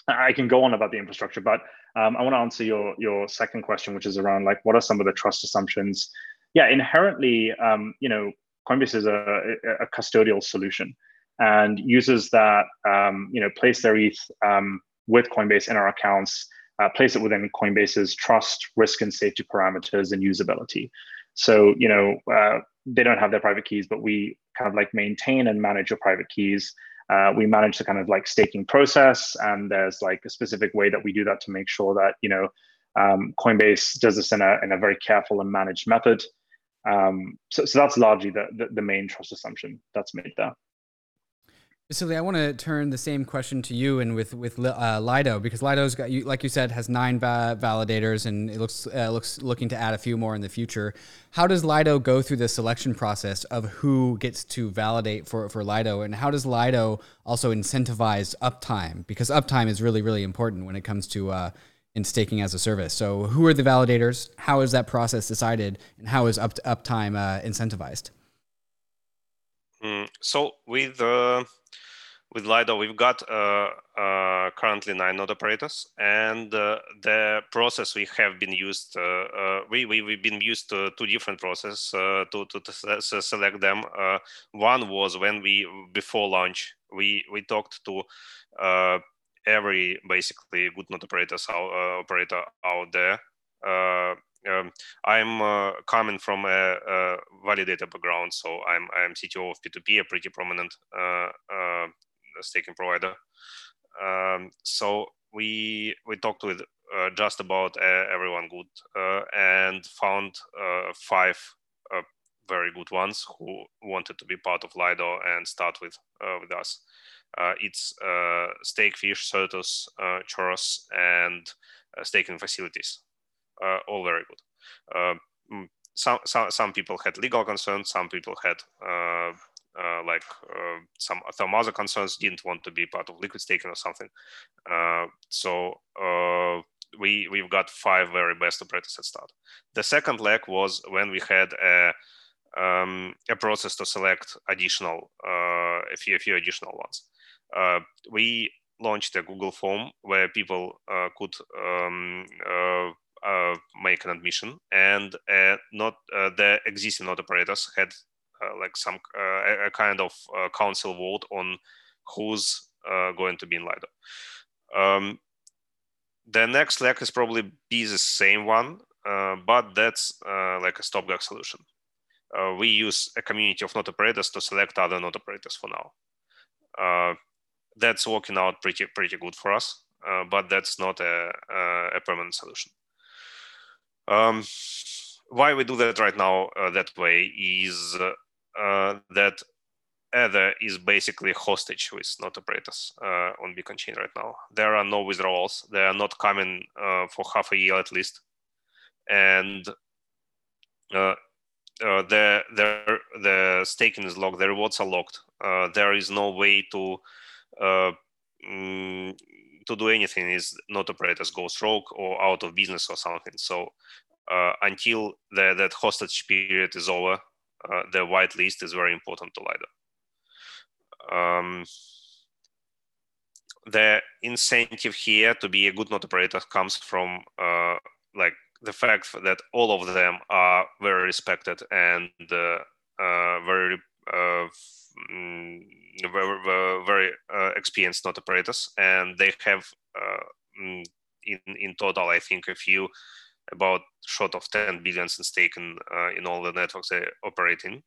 Speaker 3: I can go on about the infrastructure, but um, I want to answer your your second question, which is around like what are some of the trust assumptions? Yeah, inherently, um, you know, Coinbase is a, a custodial solution, and users that um, you know place their ETH um, with Coinbase in our accounts uh, place it within Coinbase's trust, risk, and safety parameters and usability. So you know, uh, they don't have their private keys, but we kind of like maintain and manage your private keys. Uh, we manage the kind of like staking process, and there's like a specific way that we do that to make sure that you know um, Coinbase does this in a in a very careful and managed method. Um, so, so that's largely the, the, the main trust assumption that's made there.
Speaker 2: Vasily, I want to turn the same question to you and with with uh, Lido because Lido's got you, like you said, has nine va- validators and it looks uh, looks looking to add a few more in the future. How does Lido go through the selection process of who gets to validate for for Lido, and how does Lido also incentivize uptime? Because uptime is really really important when it comes to uh, in staking as a service. So, who are the validators? How is that process decided, and how is up uptime uh, incentivized?
Speaker 5: So with uh, with Lido, we've got uh, uh, currently nine node operators, and uh, the process we have been used, uh, uh, we, we, we've been used to two different processes to, to, to, select them. one was when we, before launch, we, we talked to every basically good node operators out, operator out there. Um, I'm uh, coming from a, a, validator background, so I'm I'm CTO of P2P, a pretty prominent uh, uh, staking provider. Um, so we we talked with uh, just about uh, everyone good uh, and found five very good ones who wanted to be part of Lido and start with with us. it's Stakefish, Certus, Chorus, and staking facilities. All very good. Mm, some, some some people had legal concerns. Some people had uh, like uh, some some other concerns didn't want to be part of liquid staking or something. Uh, so uh, we we've got five very best operators at start. The second leg was when we had a um, a process to select additional uh, a few a few additional ones. Uh, we launched a Google form where people could um, uh, make an admission, and uh, not uh, the existing node operators had like some a kind of council vote on who's going to be in Lido. Um, the next leg is probably be the same one, but that's like a stopgap solution. Uh, we use a community of node operators to select other node operators for now. Uh, that's working out pretty pretty good for us, uh, but that's not a, a permanent solution. Um, why we do that right now uh, that way is uh, that Ether is basically hostage with node operators uh, on Beacon chain right now. There are no withdrawals. They are not coming uh, for half a year at least, and uh, uh, the the the staking is locked. The rewards are locked. there is no way to mm, to do anything is node operators go stroke or out of business or something. So uh, until the, that hostage period is over, uh, the whitelist is very important to Lido. Um, the incentive here to be a good node operator comes from uh, like the fact that all of them are very respected and uh, uh, very uh, mm, very, very uh, experienced node operators, and they have uh, mm, in in total, I think, a few about short of 10 billions in stake in, uh, in all the networks they operate in.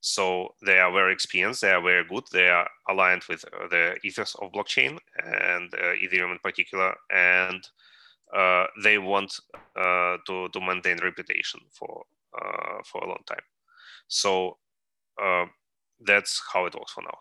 Speaker 5: So they are very experienced, they are very good, they are aligned with uh, the ethos of blockchain and uh, Ethereum in particular, and uh, they want uh, to, to maintain reputation for, for a long time. So that's how it works for now.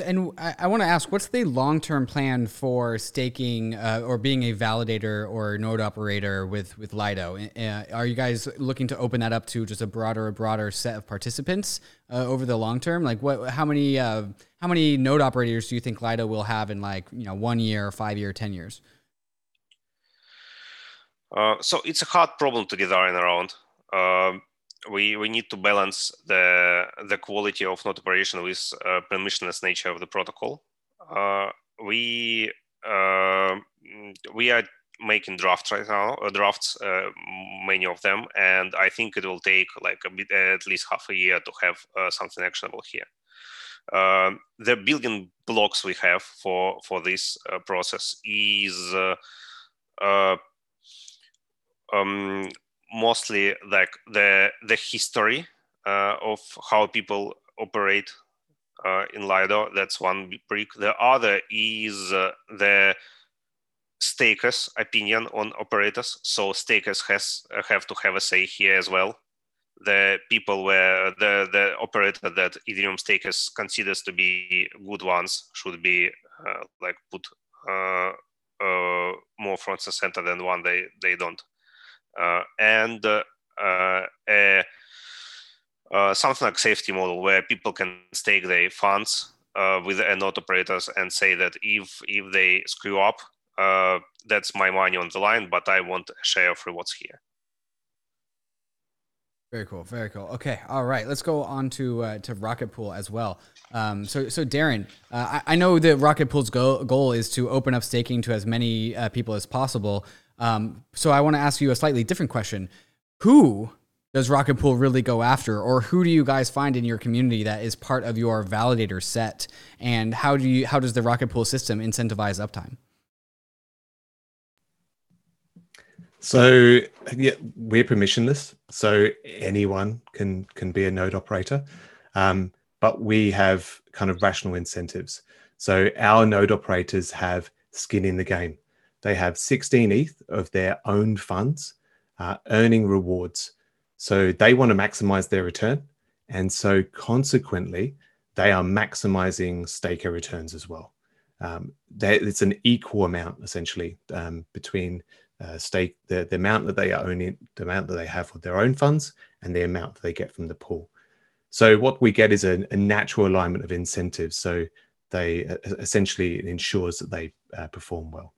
Speaker 2: And I, I want to ask, what's the long-term plan for staking uh, or being a validator or node operator with with Lido? Uh, are you guys looking to open that up to just a broader, broader set of participants uh, over the long term? Like, what, how many, uh, how many node operators do you think Lido will have in like you know one year, five year, ten years?
Speaker 5: Uh, so it's a hard problem to design around. Um, we we need to balance the the quality of node operation with uh, permissionless nature of the protocol. Uh, we uh, we are making drafts right now, uh, drafts, uh, many of them, and I think it will take like a bit, at least half a year to have uh, something actionable here. Um, the building blocks we have for for this process is um, mostly like the the history uh, of how people operate uh, in Lido. That's one brick. The other is uh, the stakers' opinion on operators. So stakers has have to have a say here as well. The people where the the operator that Ethereum stakers considers to be good ones should be uh, like put uh, uh, more front and center than one they they don't. Uh, and uh, a, uh, something like safety model where people can stake their funds with a node operators and say that if if they screw up, that's my money on the line, but I want a share of rewards here.
Speaker 2: Very cool. Very cool. Okay. All right. Let's go on to uh, to Rocket Pool as well. Um, so so Darren, uh, I, I, know that Rocket Pool's goal, goal is to open up staking to as many uh, people as possible. Um, so I want to ask you a slightly different question. Who does Rocket Pool really go after, or who do you guys find in your community that is part of your validator set? And how do you how does the Rocket Pool system incentivize uptime?
Speaker 4: So yeah, we're permissionless, so anyone can can be a node operator, um, but we have kind of rational incentives. So our node operators have skin in the game. They have 16 ETH of their own funds uh, earning rewards. So they want to maximize their return. And so consequently, they are maximizing staker returns as well. Um, it's an equal amount essentially um, between uh, stake the, the amount that they are owning, the amount that they have of their own funds, and the amount that they get from the pool. So what we get is a, a natural alignment of incentives. So they uh, essentially ensures that they uh, perform well.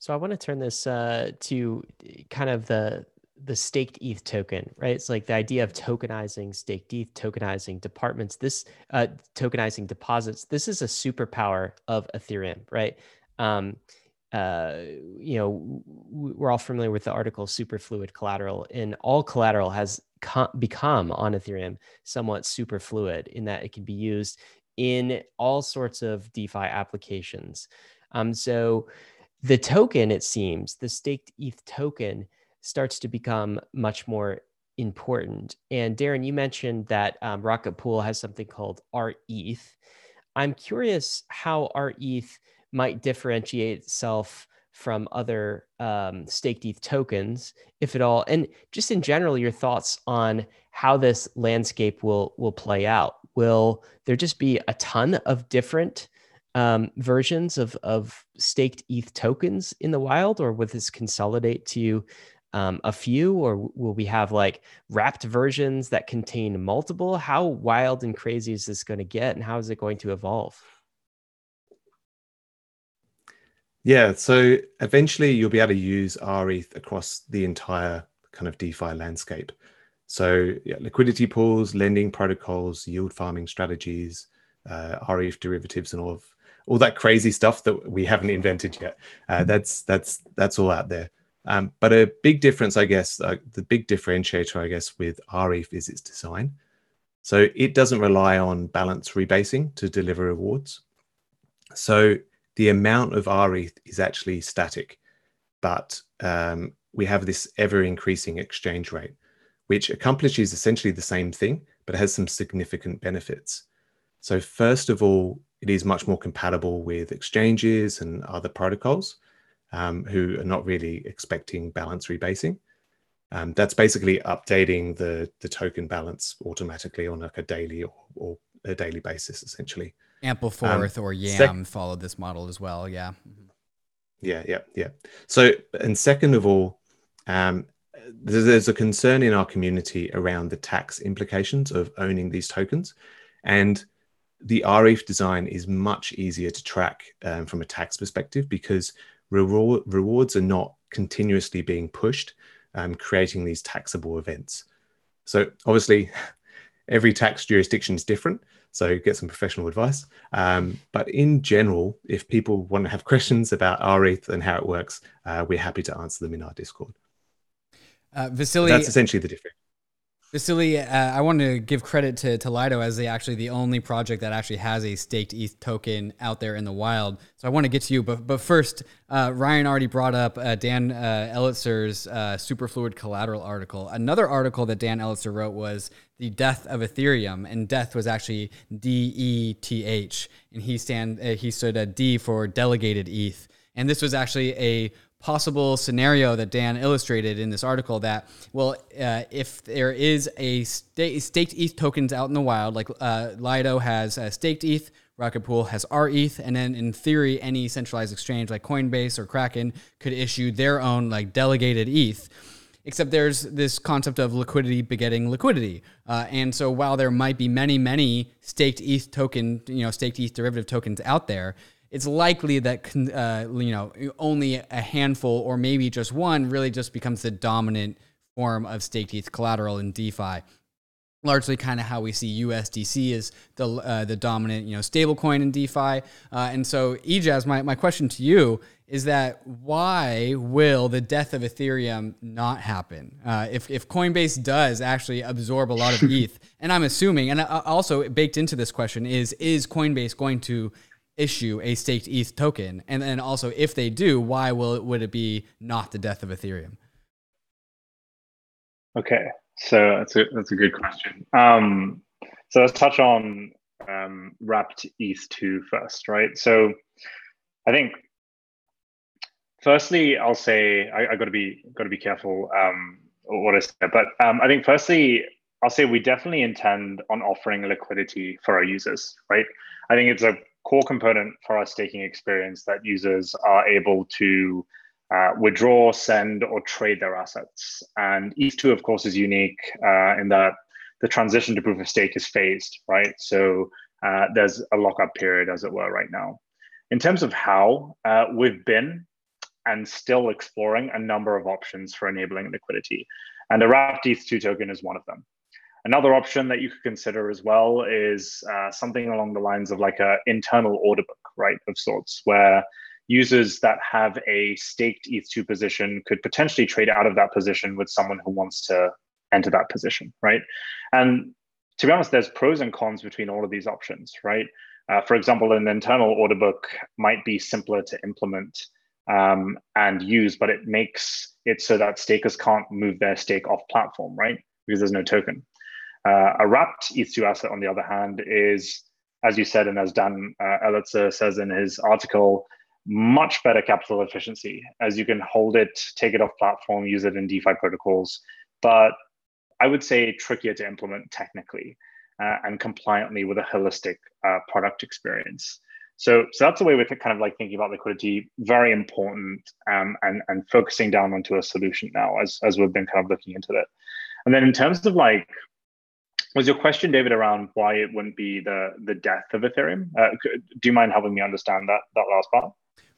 Speaker 1: So I want to turn this uh, to kind of the the staked ETH token, right? It's like the idea of tokenizing staked ETH, tokenizing departments, this uh, tokenizing deposits. This is a superpower of Ethereum, right? Um, uh, you know, we're all familiar with the article superfluid collateral, and all collateral has become on Ethereum somewhat superfluid in that it can be used in all sorts of DeFi applications. Um, so the token, it seems, the staked ETH token starts to become much more important. And Darren, you mentioned that um, Rocket Pool has something called rETH. I'm curious how rETH might differentiate itself from other um, staked ETH tokens, if at all, and just in general, your thoughts on how this landscape will will play out. Will there just be a ton of different um, versions of of staked ETH tokens in the wild, or will this consolidate to um, a few, or will we have like wrapped versions that contain multiple? How wild and crazy is this going to get, and how is it going to evolve?
Speaker 4: Yeah, so eventually you'll be able to use rETH across the entire kind of DeFi landscape. So yeah, liquidity pools, lending protocols, yield farming strategies, uh, derivatives, and all of all that crazy stuff that we haven't invented yet. Uh, that's that's that's all out there. Um, but a big difference, I guess, uh, the big differentiator, I guess, with rETH is its design. So it doesn't rely on balance rebasing to deliver rewards. So the amount of rETH is actually static, but um, we have this ever increasing exchange rate, which accomplishes essentially the same thing, but has some significant benefits. So, first of all, it is much more compatible with exchanges and other protocols um, who are not really expecting balance rebasing. Um, that's basically updating the, the token balance automatically on like a daily or, or a daily basis, essentially.
Speaker 2: Ampleforth um, or Yam sec- followed this model as well. Yeah.
Speaker 4: Yeah, yeah, yeah. So, and second of all, um, there's, there's a concern in our community around the tax implications of owning these tokens. And the rETH design is much easier to track um, from a tax perspective because reward, rewards are not continuously being pushed, um, creating these taxable events. So obviously, every tax jurisdiction is different. So get some professional advice. Um, but in general, if people want to have questions about rETH and how it works, uh, we're happy to answer them in our Discord.
Speaker 2: Uh, Vasily,
Speaker 4: that's essentially the difference.
Speaker 2: Vasily, uh, I want to give credit to, to Lido as the actually the only project that actually has a staked ETH token out there in the wild. So I want to get to you, but but first, uh, Ryan already brought up uh, Dan uh, Elitzer's uh, superfluid collateral article. Another article that Dan Elitzer wrote was the death of Ethereum, and death was actually D E T H, and he stand uh, he stood a D for delegated ETH, and this was actually a possible scenario that Dan illustrated in this article that, well, uh, if there is a st- staked ETH tokens out in the wild, like uh, Lido has uh, staked ETH, Rocket Pool has rETH, and then in theory, any centralized exchange like Coinbase or Kraken could issue their own like delegated ETH. Except there's this concept of liquidity begetting liquidity, uh, and so while there might be many, many staked ETH token, you know, staked ETH derivative tokens out there, it's likely that uh, you know only a handful or maybe just one really just becomes the dominant form of staked ETH collateral in DeFi. Largely, kind of how we see USDC is the uh, the dominant you know stablecoin in DeFi. Uh, and so, Ejaaz, my, my question to you is that why will the death of Ethereum not happen? Uh, if, if Coinbase does actually absorb a lot of ETH, and I'm assuming, and uh, also baked into this question is, is Coinbase going to issue a staked ETH token? And then also, if they do, why will it, would it be not the death of Ethereum?
Speaker 3: Okay, so that's a that's a good question. Um, so let's touch on um, wrapped ETH2 first, right? So I think firstly, I'll say I, I got to be got to be careful um, what I say, but um, I think firstly, I'll say we definitely intend on offering liquidity for our users, right? I think it's a core component for our staking experience that users are able to uh, withdraw, send, or trade their assets. And ETH2, of course, is unique uh, in that the transition to proof of stake is phased, right? So uh, there's a lockup period, as it were, right now. In terms of how, uh, we've been and still exploring a number of options for enabling liquidity. And the wrapped ETH2 token is one of them. Another option that you could consider as well is uh, something along the lines of like an internal order book, right, of sorts, where users that have a staked ETH2 position could potentially trade out of that position with someone who wants to enter that position, right? And to be honest, there's pros and cons between all of these options, right? Uh, for example, an internal order book might be simpler to implement um, and use, but it makes it so that stakers can't move their stake off platform, right? Because there's no token. Uh, a wrapped ETH2 asset, on the other hand, is, as you said, and as Dan uh, Elitzer says in his article, much better capital efficiency as you can hold it, take it off platform, use it in DeFi protocols. But I would say trickier to implement technically uh, and compliantly with a holistic uh, product experience. So, so that's the way we're kind of like thinking about liquidity. Very important, um, and and focusing down onto a solution now as as we've been kind of looking into it. And then in terms of like, was your question, David, around why it wouldn't be the the death of Ethereum? Uh, do you mind helping me understand that that last part?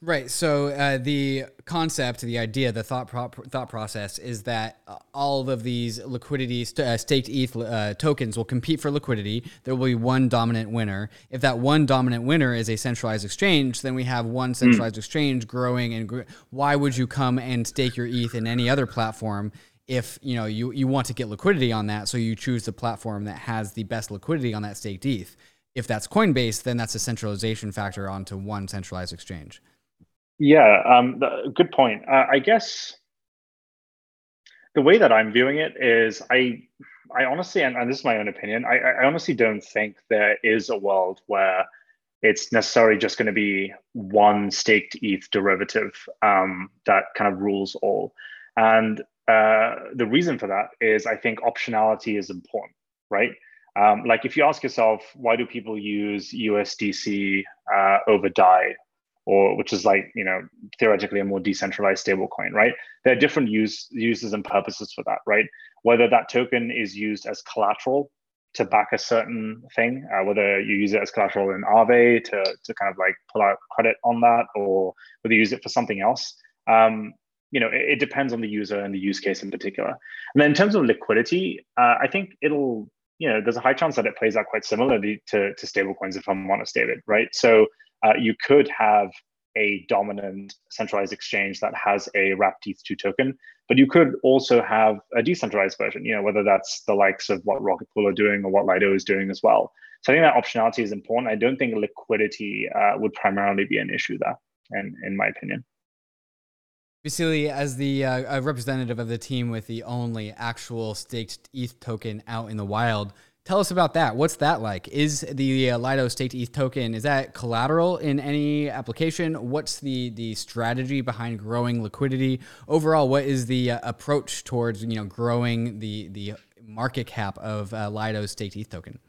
Speaker 2: Right. So uh, the concept, the idea, the thought pro- thought process is that uh, all of these liquidity st- uh, staked ETH uh, tokens will compete for liquidity. There will be one dominant winner. If that one dominant winner is a centralized exchange, then we have one hmm. centralized mm. exchange growing. And gr- why would you come and stake your ETH in any other platform? If you know you, you want to get liquidity on that, so you choose the platform that has the best liquidity on that staked ETH. If that's Coinbase, then that's a centralization factor onto one centralized exchange.
Speaker 3: Yeah, um, the, good point. Uh, I guess the way that I'm viewing it is I I honestly, and, and this is my own opinion, I, I honestly don't think there is a world where it's necessarily just going to be one staked ETH derivative um, that kind of rules all. And uh, the reason for that is I think optionality is important, right? Um, like if you ask yourself, why do people use USDC uh, over DAI or which is like you know theoretically a more decentralized stablecoin, right? There are different use uses and purposes for that, right? Whether that token is used as collateral to back a certain thing, uh, whether you use it as collateral in Aave to to kind of like pull out credit on that, or whether you use it for something else. Um, you know, it, it, depends on the user and the use case in particular. And then in terms of liquidity, uh, I think it'll you know there's a high chance that it plays out quite similarly to to stablecoins if I'm honest, David, right? So uh, you could have a dominant centralized exchange that has a wrapped ETH2 token, but you could also have a decentralized version, you know, whether that's the likes of what Rocket Pool are doing or what Lido is doing as well. So I think that optionality is important. I don't think liquidity uh, would primarily be an issue there, in, in my opinion.
Speaker 2: Vasily, as the uh, representative of the team with the only actual staked ETH token out in the wild, Tell us about that. What's that like? Is the uh, Lido staked ETH token is that collateral in any application? What's the the strategy behind growing liquidity overall? What is the uh, approach towards you know growing the the market cap of uh, Lido's staked ETH token?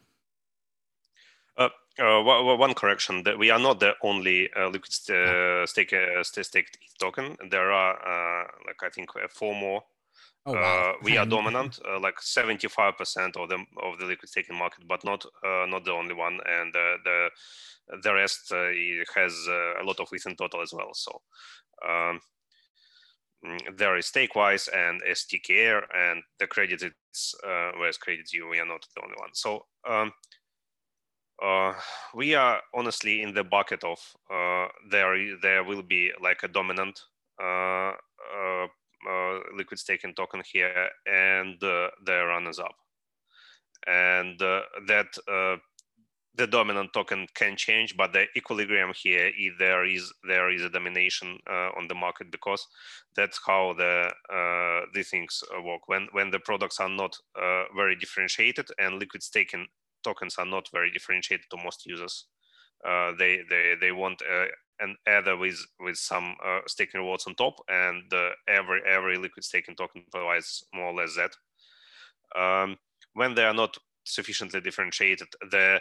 Speaker 5: Uh, one correction: that we are not the only uh, liquid st- uh, stake uh, token. There are, uh, like I think, uh, four more Oh, wow. uh, we are dominant, uh, like 75% of the of the liquid staking market, but not uh, not the only one, and the the rest uh, has uh, a lot of ETH in total as well. So um, mm, there is Stakewise and STKR, and the credit is uh, whereas credits you, we are not the only one. So um, we are honestly in the bucket of there there will be like a dominant uh, liquid staking token here and uh, the runners up. And uh, that the dominant token can change, but the equilibrium here is there is there is a domination uh, on the market because that's how the uh, the things work. When when the products are not uh, very differentiated and liquid staking tokens are not very differentiated to most users, they they they want and Ether with with some uh, staking rewards on top, and uh, every every liquid staking token provides more or less that. Um, when they are not sufficiently differentiated, the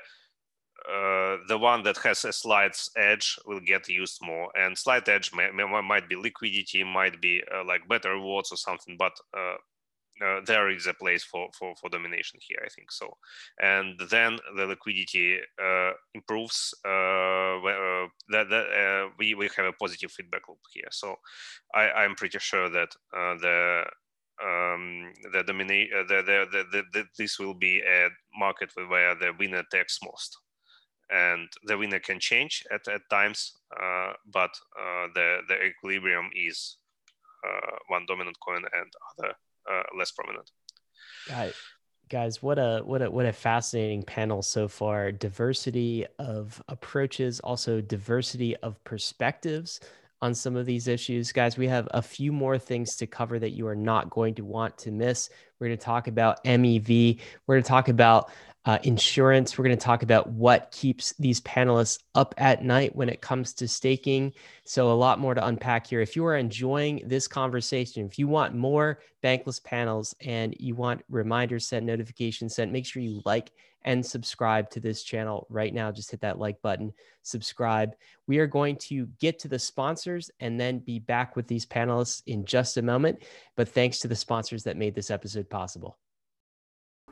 Speaker 5: uh, the one that has a slight edge will get used more and slight edge may, may, might be liquidity might be uh, like better rewards or something but uh, there is a place for, for, for domination here, I think so. And then the liquidity uh, improves. Uh, uh uh, we, we have a positive feedback loop here. So I, I'm pretty sure that uh, the um, the dominate the, the, the, the, this will be a market where the winner takes most and the winner can change at, at times, but the the equilibrium is one dominant coin and other Uh, less prominent.
Speaker 1: Guys, what a what a what a fascinating panel so far. Diversity of approaches, also diversity of perspectives on some of these issues. Guys, we have a few more things to cover that you are not going to want to miss. We're going to talk about MEV. We're going to talk about uh, insurance. We're going to talk about what keeps these panelists up at night when it comes to staking. So, a lot more to unpack here. If you are enjoying this conversation, if you want more bankless panels and you want reminders sent, notifications sent, make sure you like and subscribe to this channel right now. Just hit that like button, subscribe. We are going to get to the sponsors and then be back with these panelists in just a moment. But thanks to the sponsors that made this episode possible.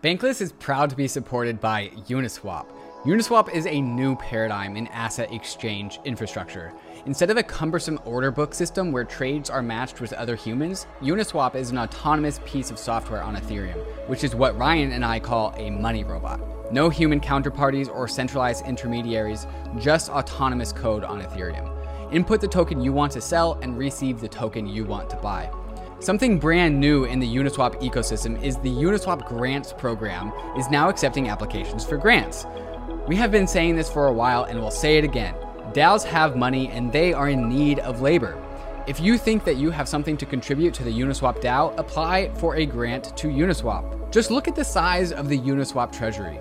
Speaker 2: Bankless is proud to be supported by Uniswap. Uniswap is a new paradigm in asset exchange infrastructure. Instead of a cumbersome order book system where trades are matched with other humans, Uniswap is an autonomous piece of software on Ethereum, which is what Ryan and I call a money robot. No human counterparties or centralized intermediaries, just autonomous code on Ethereum. Input the token you want to sell and receive the token you want to buy. Something brand new in the Uniswap ecosystem is the Uniswap Grants program is now accepting applications for grants. We have been saying this for a while and we'll say it again. DAOs have money and they are in need of labor. If you think that you have something to contribute to the Uniswap DAO, apply for a grant to Uniswap. Just look at the size of the Uniswap treasury.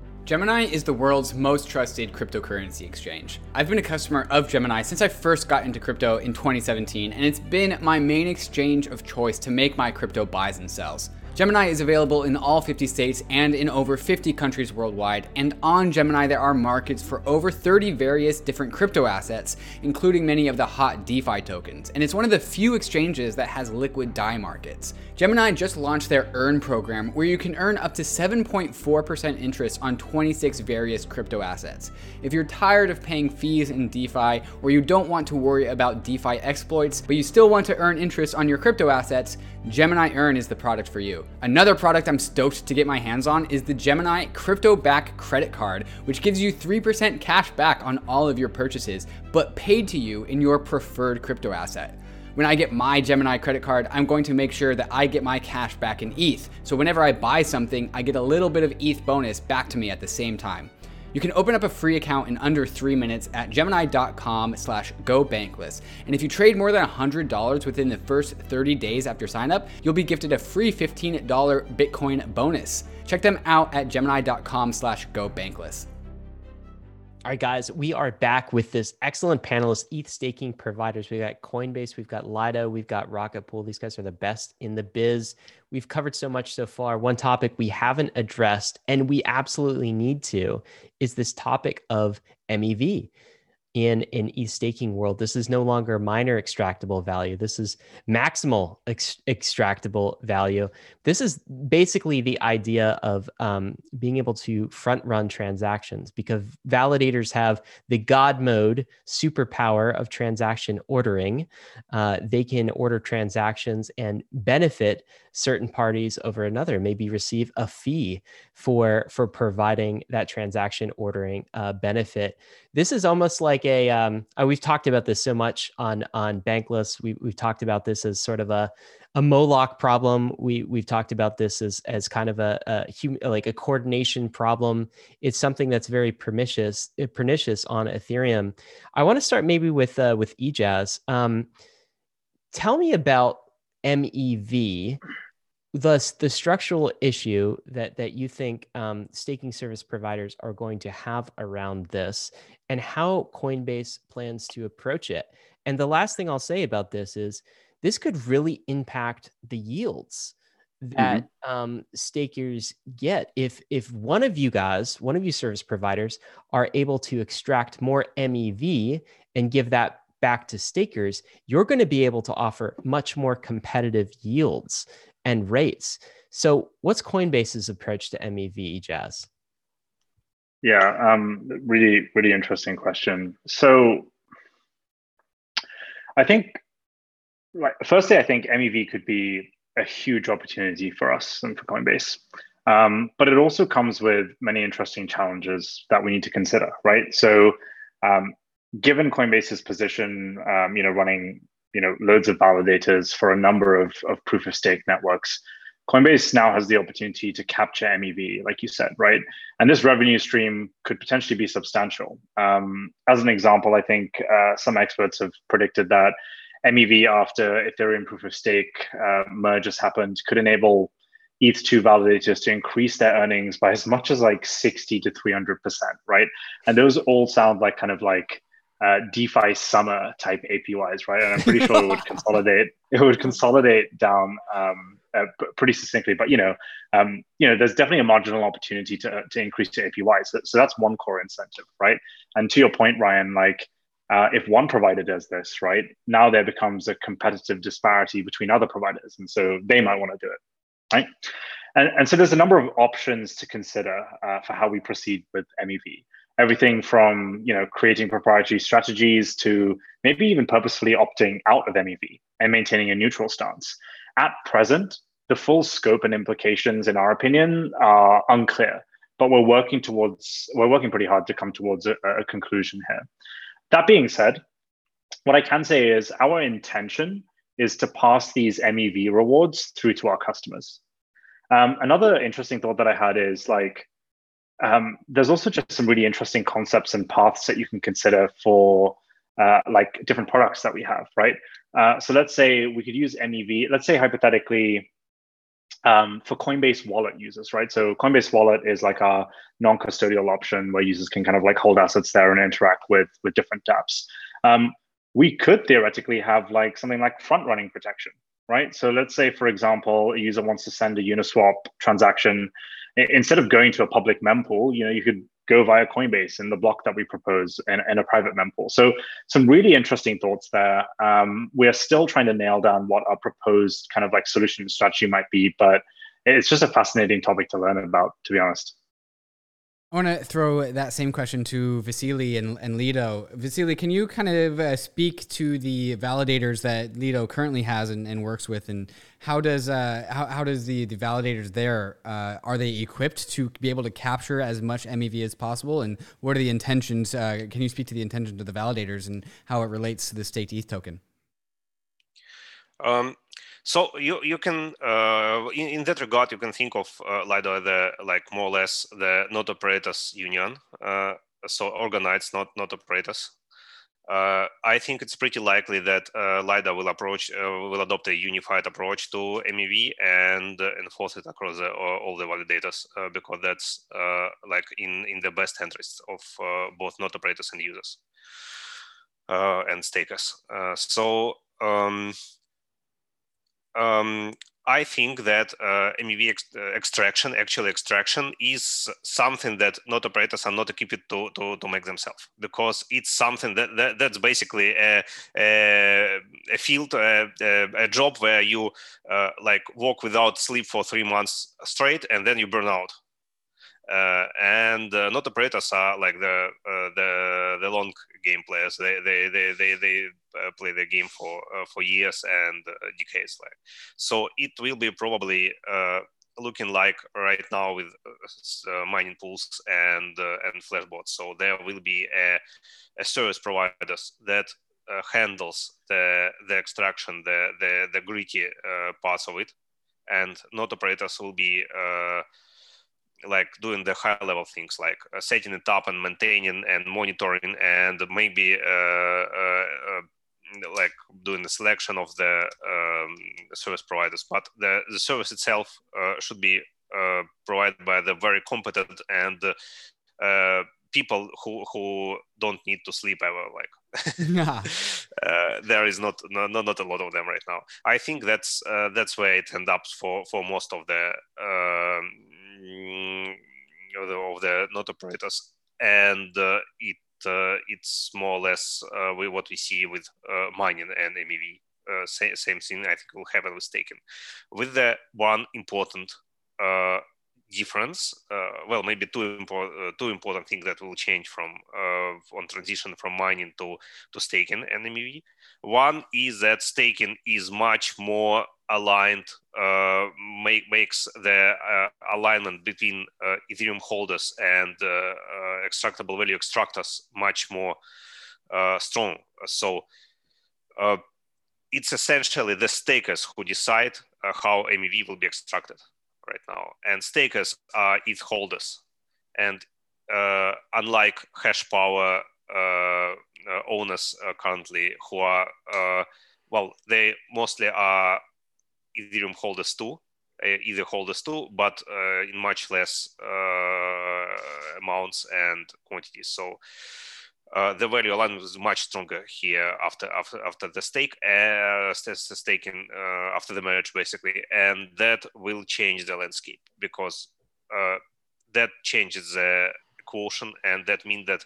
Speaker 2: Gemini is the world's most trusted cryptocurrency exchange. I've been a customer of Gemini since I first got into crypto in 2017, and it's been my main exchange of choice to make my crypto buys and sells. Gemini is available in all 50 states and in over 50 countries worldwide. And on Gemini, there are markets for over 30 various different crypto assets, including many of the hot DeFi tokens. And it's one of the few exchanges that has liquid DAI markets. Gemini just launched their Earn program, where you can earn up to 7.4% interest on 26 various crypto assets. If you're tired of paying fees in DeFi, or you don't want to worry about DeFi exploits, but you still want to earn interest on your crypto assets, Gemini Earn is the product for you. Another product I'm stoked to get my hands on is the Gemini Crypto Back Credit Card, which gives you 3% cash back on all of your purchases, but paid to you in your preferred crypto asset. When I get my Gemini credit card, I'm going to make sure that I get my cash back in ETH. So whenever I buy something, I get a little bit of ETH bonus back to me at the same time. You can open up a free account in under three minutes at gemini.com slash go gobankless. And if you trade more than $100 within the first 30 days after sign up, you'll be gifted a free $15 Bitcoin bonus. Check them out at gemini.com slash go gobankless.
Speaker 1: All right, guys, we are back with this excellent panelist, ETH staking providers. We've got Coinbase, we've got Lido, we've got Rocket Pool. These guys are the best in the biz. We've covered so much so far. One topic we haven't addressed, and we absolutely need to, is this topic of MEV in an ETH staking world this is no longer miner extractable value. This is maximal ex- extractable value. This is basically the idea of um, being able to front run transactions because validators have the god mode superpower of transaction ordering. Uh, they can order transactions and benefit certain parties over another maybe receive a fee for for providing that transaction ordering uh, benefit. This is almost like a um, uh, we've talked about this so much on on bankless we, we've talked about this as sort of a a Moloch problem. We we've talked about this as as kind of a, a hum, like a coordination problem. It's something that's very pernicious pernicious on Ethereum. I want to start maybe with uh, with Ejaaz. Um, tell me about MEV, thus the structural issue that, that you think um, staking service providers are going to have around this and how Coinbase plans to approach it. And the last thing I'll say about this is this could really impact the yields that mm-hmm. um, stakers get if if one of you guys one of you service providers are able to extract more mev and give that back to stakers you're going to be able to offer much more competitive yields and rates so what's coinbase's approach to mev jazz
Speaker 3: yeah um, really really interesting question so i think like firstly i think mev could be a huge opportunity for us and for Coinbase. Um, but it also comes with many interesting challenges that we need to consider, right? So, um, given Coinbase's position, um, you know, running you know loads of validators for a number of, of proof of stake networks, Coinbase now has the opportunity to capture MEV, like you said, right? And this revenue stream could potentially be substantial. Um, as an example, I think uh, some experts have predicted that MEV after Ethereum proof of stake uh, merge has happened could enable ETH2 validators to increase their earnings by as much as like 60 to 300%, right? And those all sound like kind of like uh, DeFi summer type APYs, right? And I'm pretty sure it would consolidate. It would consolidate down um, uh, pretty succinctly. But you know, um, you know, there's definitely a marginal opportunity to to increase the APYs. So, so that's one core incentive, right? And to your point, Ryan, like uh, if one provider does this, right, now there becomes a competitive disparity between other providers. And so they might want to do it, right? And, and so there's a number of options to consider uh, for how we proceed with MEV. Everything from you know creating proprietary strategies to maybe even purposefully opting out of MEV and maintaining a neutral stance. At present, the full scope and implications, in our opinion, are unclear. But we're working towards we're working pretty hard to come towards a, a conclusion here. That being said, what I can say is our intention is to pass these MEV rewards through to our customers. Um, another interesting thought that I had is like, um, there's also just some really interesting concepts and paths that you can consider for uh, like different products that we have, right? Uh, so let's say we could use MEV. Let's say hypothetically, um, for Coinbase Wallet users, right? So Coinbase Wallet is like a non-custodial option where users can kind of like hold assets there and interact with with different dApps. Um, we could theoretically have like something like front-running protection, right? So let's say, for example, a user wants to send a Uniswap transaction. Instead of going to a public mempool, you know, you could go via Coinbase in the block that we propose and, a private mempool. So some really interesting thoughts there. Um, we're still trying to nail down what our proposed kind of like solution strategy might be, but it's just a fascinating topic to learn about, to be honest.
Speaker 2: I want to throw that same question to Vasiliy and, and Lido. Vasiliy, can you kind of uh, speak to the validators that Lido currently has and, and works with, and how does uh, how, how does the, the validators there uh, are they equipped to be able to capture as much MEV as possible, and what are the intentions? Uh, can you speak to the intentions of the validators and how it relates to the staked ETH token?
Speaker 5: Um, so you you can uh, in, in that regard you can think of uh, Lido the like more or less the node operators union. Uh, so organized not not operators. Uh, I think it's pretty likely that uh, Lido will approach uh, will adopt a unified approach to MEV and uh, enforce it across the, all the validators uh, because that's uh, like in in the best interest of both node operators and users and stakers. so. Um, um, I think that uh, MEV ex uh, extraction, actual extraction, is something that node operators are not equipped to, to, to make themselves because it's something that, that that's basically a, a, a field, a, a, job where you uh, like work without sleep for three months straight and then you burn out. Uh, and uh, node operators are like the uh, the the long game players. They they they they, they uh, play the game for uh, for years and uh, decades. Like so, it will be probably looking like right now with mining pools and and flashbots. So there will be a, a service providers that handles the the extraction, the the the gritty parts of it, and node operators will be like doing the high level things like uh, setting it up and maintaining and monitoring and maybe uh, uh, uh like doing the selection of the um, service providers, but the, the service itself uh, should be uh, provided by the very competent and uh, people who who don't need to sleep ever like. Uh, there is not, not not a lot of them right now. I think that's uh, that's where it ends up for for most of the um, of the, of the node operators. And uh, it uh, it's more or less uh, what we see with mining and mev same, same thing i think will happen with staking with the one important difference uh, well maybe two, impo- uh, two important things that will change from uh, on transition from mining to to staking and MEV. One is that staking is much more aligned, uh, make, makes the uh, alignment between uh, Ethereum holders and extractable value extractors much more strong. So it's essentially the stakers who decide how MEV will be extracted right now, and stakers are ETH holders. And uh, unlike hash power uh, uh owners uh, currently, who are uh, well, they mostly are Ethereum holders too, Ether holders too, but in much less amounts and quantities. So uh, the value alignment was much stronger here after after after the stake uh, staking uh, after the merge basically, and that will change the landscape because uh, that changes the quotient, and that means that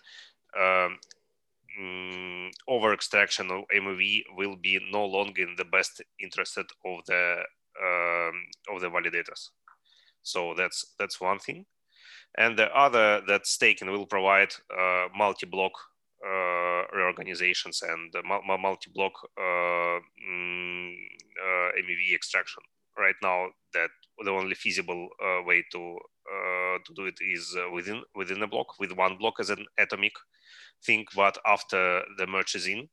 Speaker 5: um, mm, over extraction of MEV will be no longer in the best interest of the um, of the validators. So that's that's one thing, and the other that staking will provide uh, multi-block reorganizations and multi-block uh, mm, uh, MEV extraction. Right now, that the only feasible way to to do it is within within a block with one block as an atomic thing. But after the merge is in,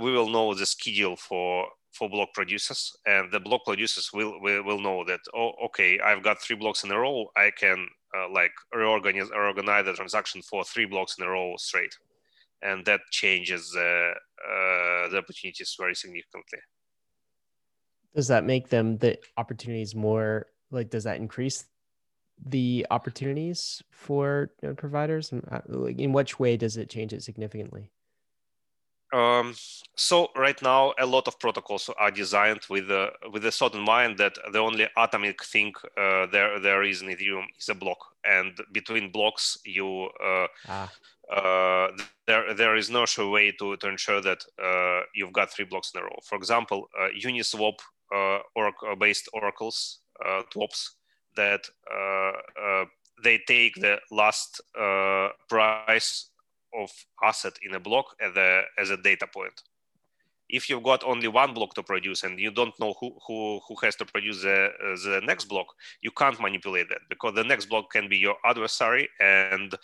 Speaker 5: we will know the schedule for for block producers and the block producers will, will will know that oh okay i've got three blocks in a row i can uh, like reorganize organize the transaction for three blocks in a row straight, and that changes uh, uh, the opportunities very significantly.
Speaker 1: Does that make them the opportunities more like? Does that increase the opportunities for providers? Uh, in which way does it change it significantly?
Speaker 5: Um, so right now, a lot of protocols are designed with a with a thought in mind that the only atomic thing uh, there there is in Ethereum is a block, and between blocks you uh, ah. uh, there there is no sure way to to ensure that uh, you've got three blocks in a row. For example, uh, Uniswap uh, or based oracles TWAPs that they take the last price of asset in a block as a, as a data point. If you've got only one block to produce and you don't know who, who, who has to produce the, uh, the next block, you can't manipulate that because the next block can be your adversary. And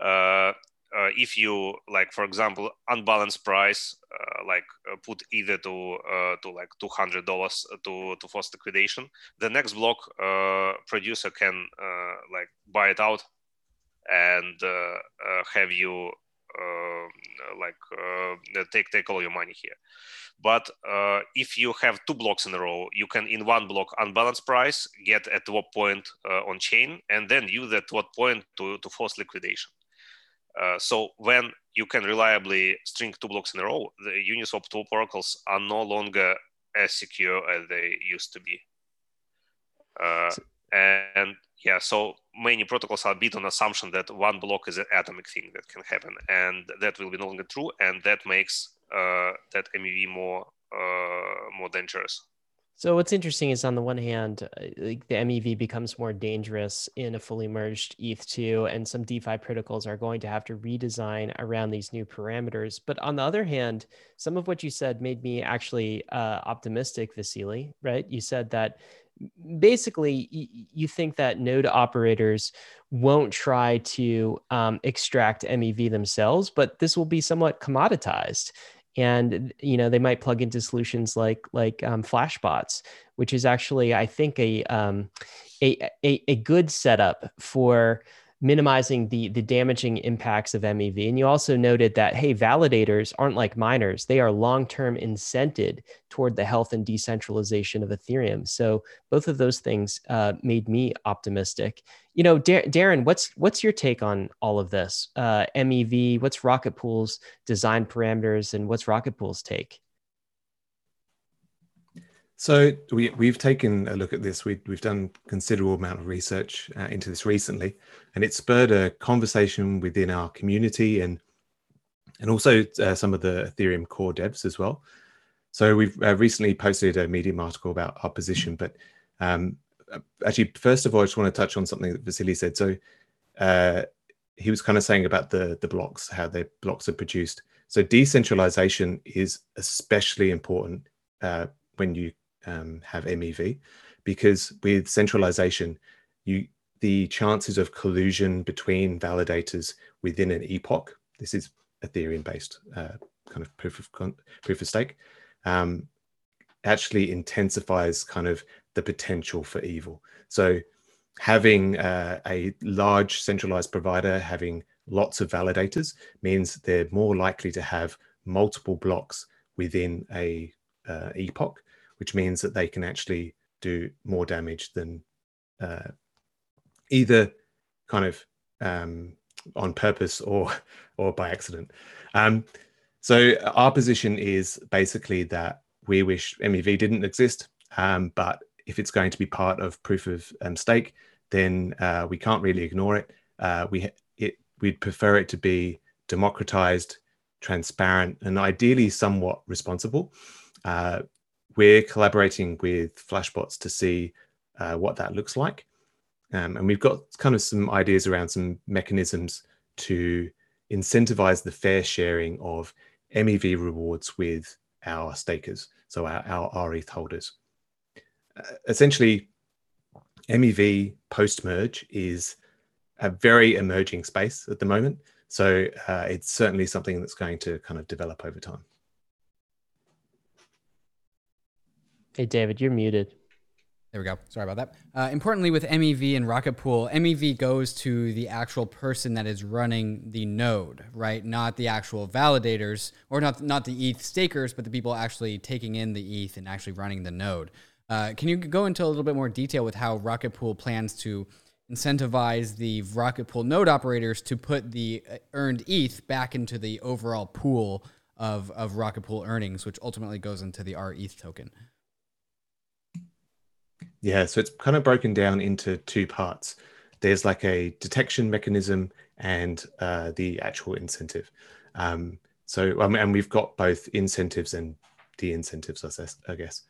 Speaker 5: uh, uh, if you like, for example, unbalanced price, uh, like uh, put either to uh, to like two hundred dollars to to force liquidation, the next block producer can like buy it out and have you uh, like uh, take take all your money here. But uh, if you have two blocks in a row, you can in one block unbalanced price get at what point on chain, and then use at what point to to force liquidation. Uh, so when you can reliably string two blocks in a row, the Uniswap two oracles are no longer as secure as they used to be. Uh, and yeah, so many protocols are built on assumption that one block is an atomic thing that can happen, and that will be no longer true, and that makes uh, that MEV more uh, more dangerous.
Speaker 1: So what's interesting is on the one hand, uh, like the MEV becomes more dangerous in a fully merged ETH2, and some DeFi protocols are going to have to redesign around these new parameters. But on the other hand, some of what you said made me actually uh, optimistic, Vasiliy. Right? You said that basically you think that node operators won't try to um, extract mev themselves but this will be somewhat commoditized. And you know they might plug into solutions like like um, flashbots which is actually i think a, um, a, a, a good setup for minimizing the the damaging impacts of MEV. And you also noted that hey, validators aren't like miners; they are long term incented toward the health and decentralization of Ethereum. So both of those things uh, made me optimistic. You know, Dar- Darren, what's what's your take on all of this? Uh, MEV, what's Rocket Pool's design parameters, and what's Rocket Pool's take?
Speaker 4: So we, we've taken a look at this. We, we've done considerable amount of research uh, into this recently, and it spurred a conversation within our community and and also uh, some of the Ethereum core devs as well. So we've uh, recently posted a Medium article about our position, but um, actually, first of all, I just want to touch on something that Vasiliy said. So uh, he was kind of saying about the the blocks, how the blocks are produced. So decentralization is especially important uh, when you um, have MEV, because with centralization, you the chances of collusion between validators within an epoch. This is Ethereum based uh, kind of proof of proof of stake. Um, actually intensifies kind of the potential for evil. So having uh, a large centralized provider having lots of validators means they're more likely to have multiple blocks within a uh, epoch which means that they can actually do more damage than uh, either kind of um, on purpose or or by accident. Um, so our position is basically that we wish MEV didn't exist, um, but if it's going to be part of proof of um, stake, then uh, we can't really ignore it. Uh, we it we'd prefer it to be democratized, transparent, and ideally somewhat responsible. Uh, we're collaborating with Flashbots to see uh, what that looks like. Um, and we've got kind of some ideas around some mechanisms to incentivize the fair sharing of MEV rewards with our stakers, so our, our rETH holders. Uh, essentially, MEV post merge is a very emerging space at the moment. So uh, it's certainly something that's going to kind of develop over time.
Speaker 1: Hey, David, you're muted.
Speaker 2: There we go. Sorry about that. Uh, importantly, with MEV and Rocket Pool, MEV goes to the actual person that is running the node, right? Not the actual validators, or not not the ETH stakers, but the people actually taking in the ETH and actually running the node. Uh, can you go into a little bit more detail with how Rocket Pool plans to incentivize the Rocket Pool node operators to put the uh, earned ETH back into the overall pool of, of Rocket Pool earnings, which ultimately goes into the rETH token?
Speaker 4: Yeah, so it's kind of broken down into two parts. There's like a detection mechanism and uh, the actual incentive. Um, so, um, and we've got both incentives and de-incentives, I guess.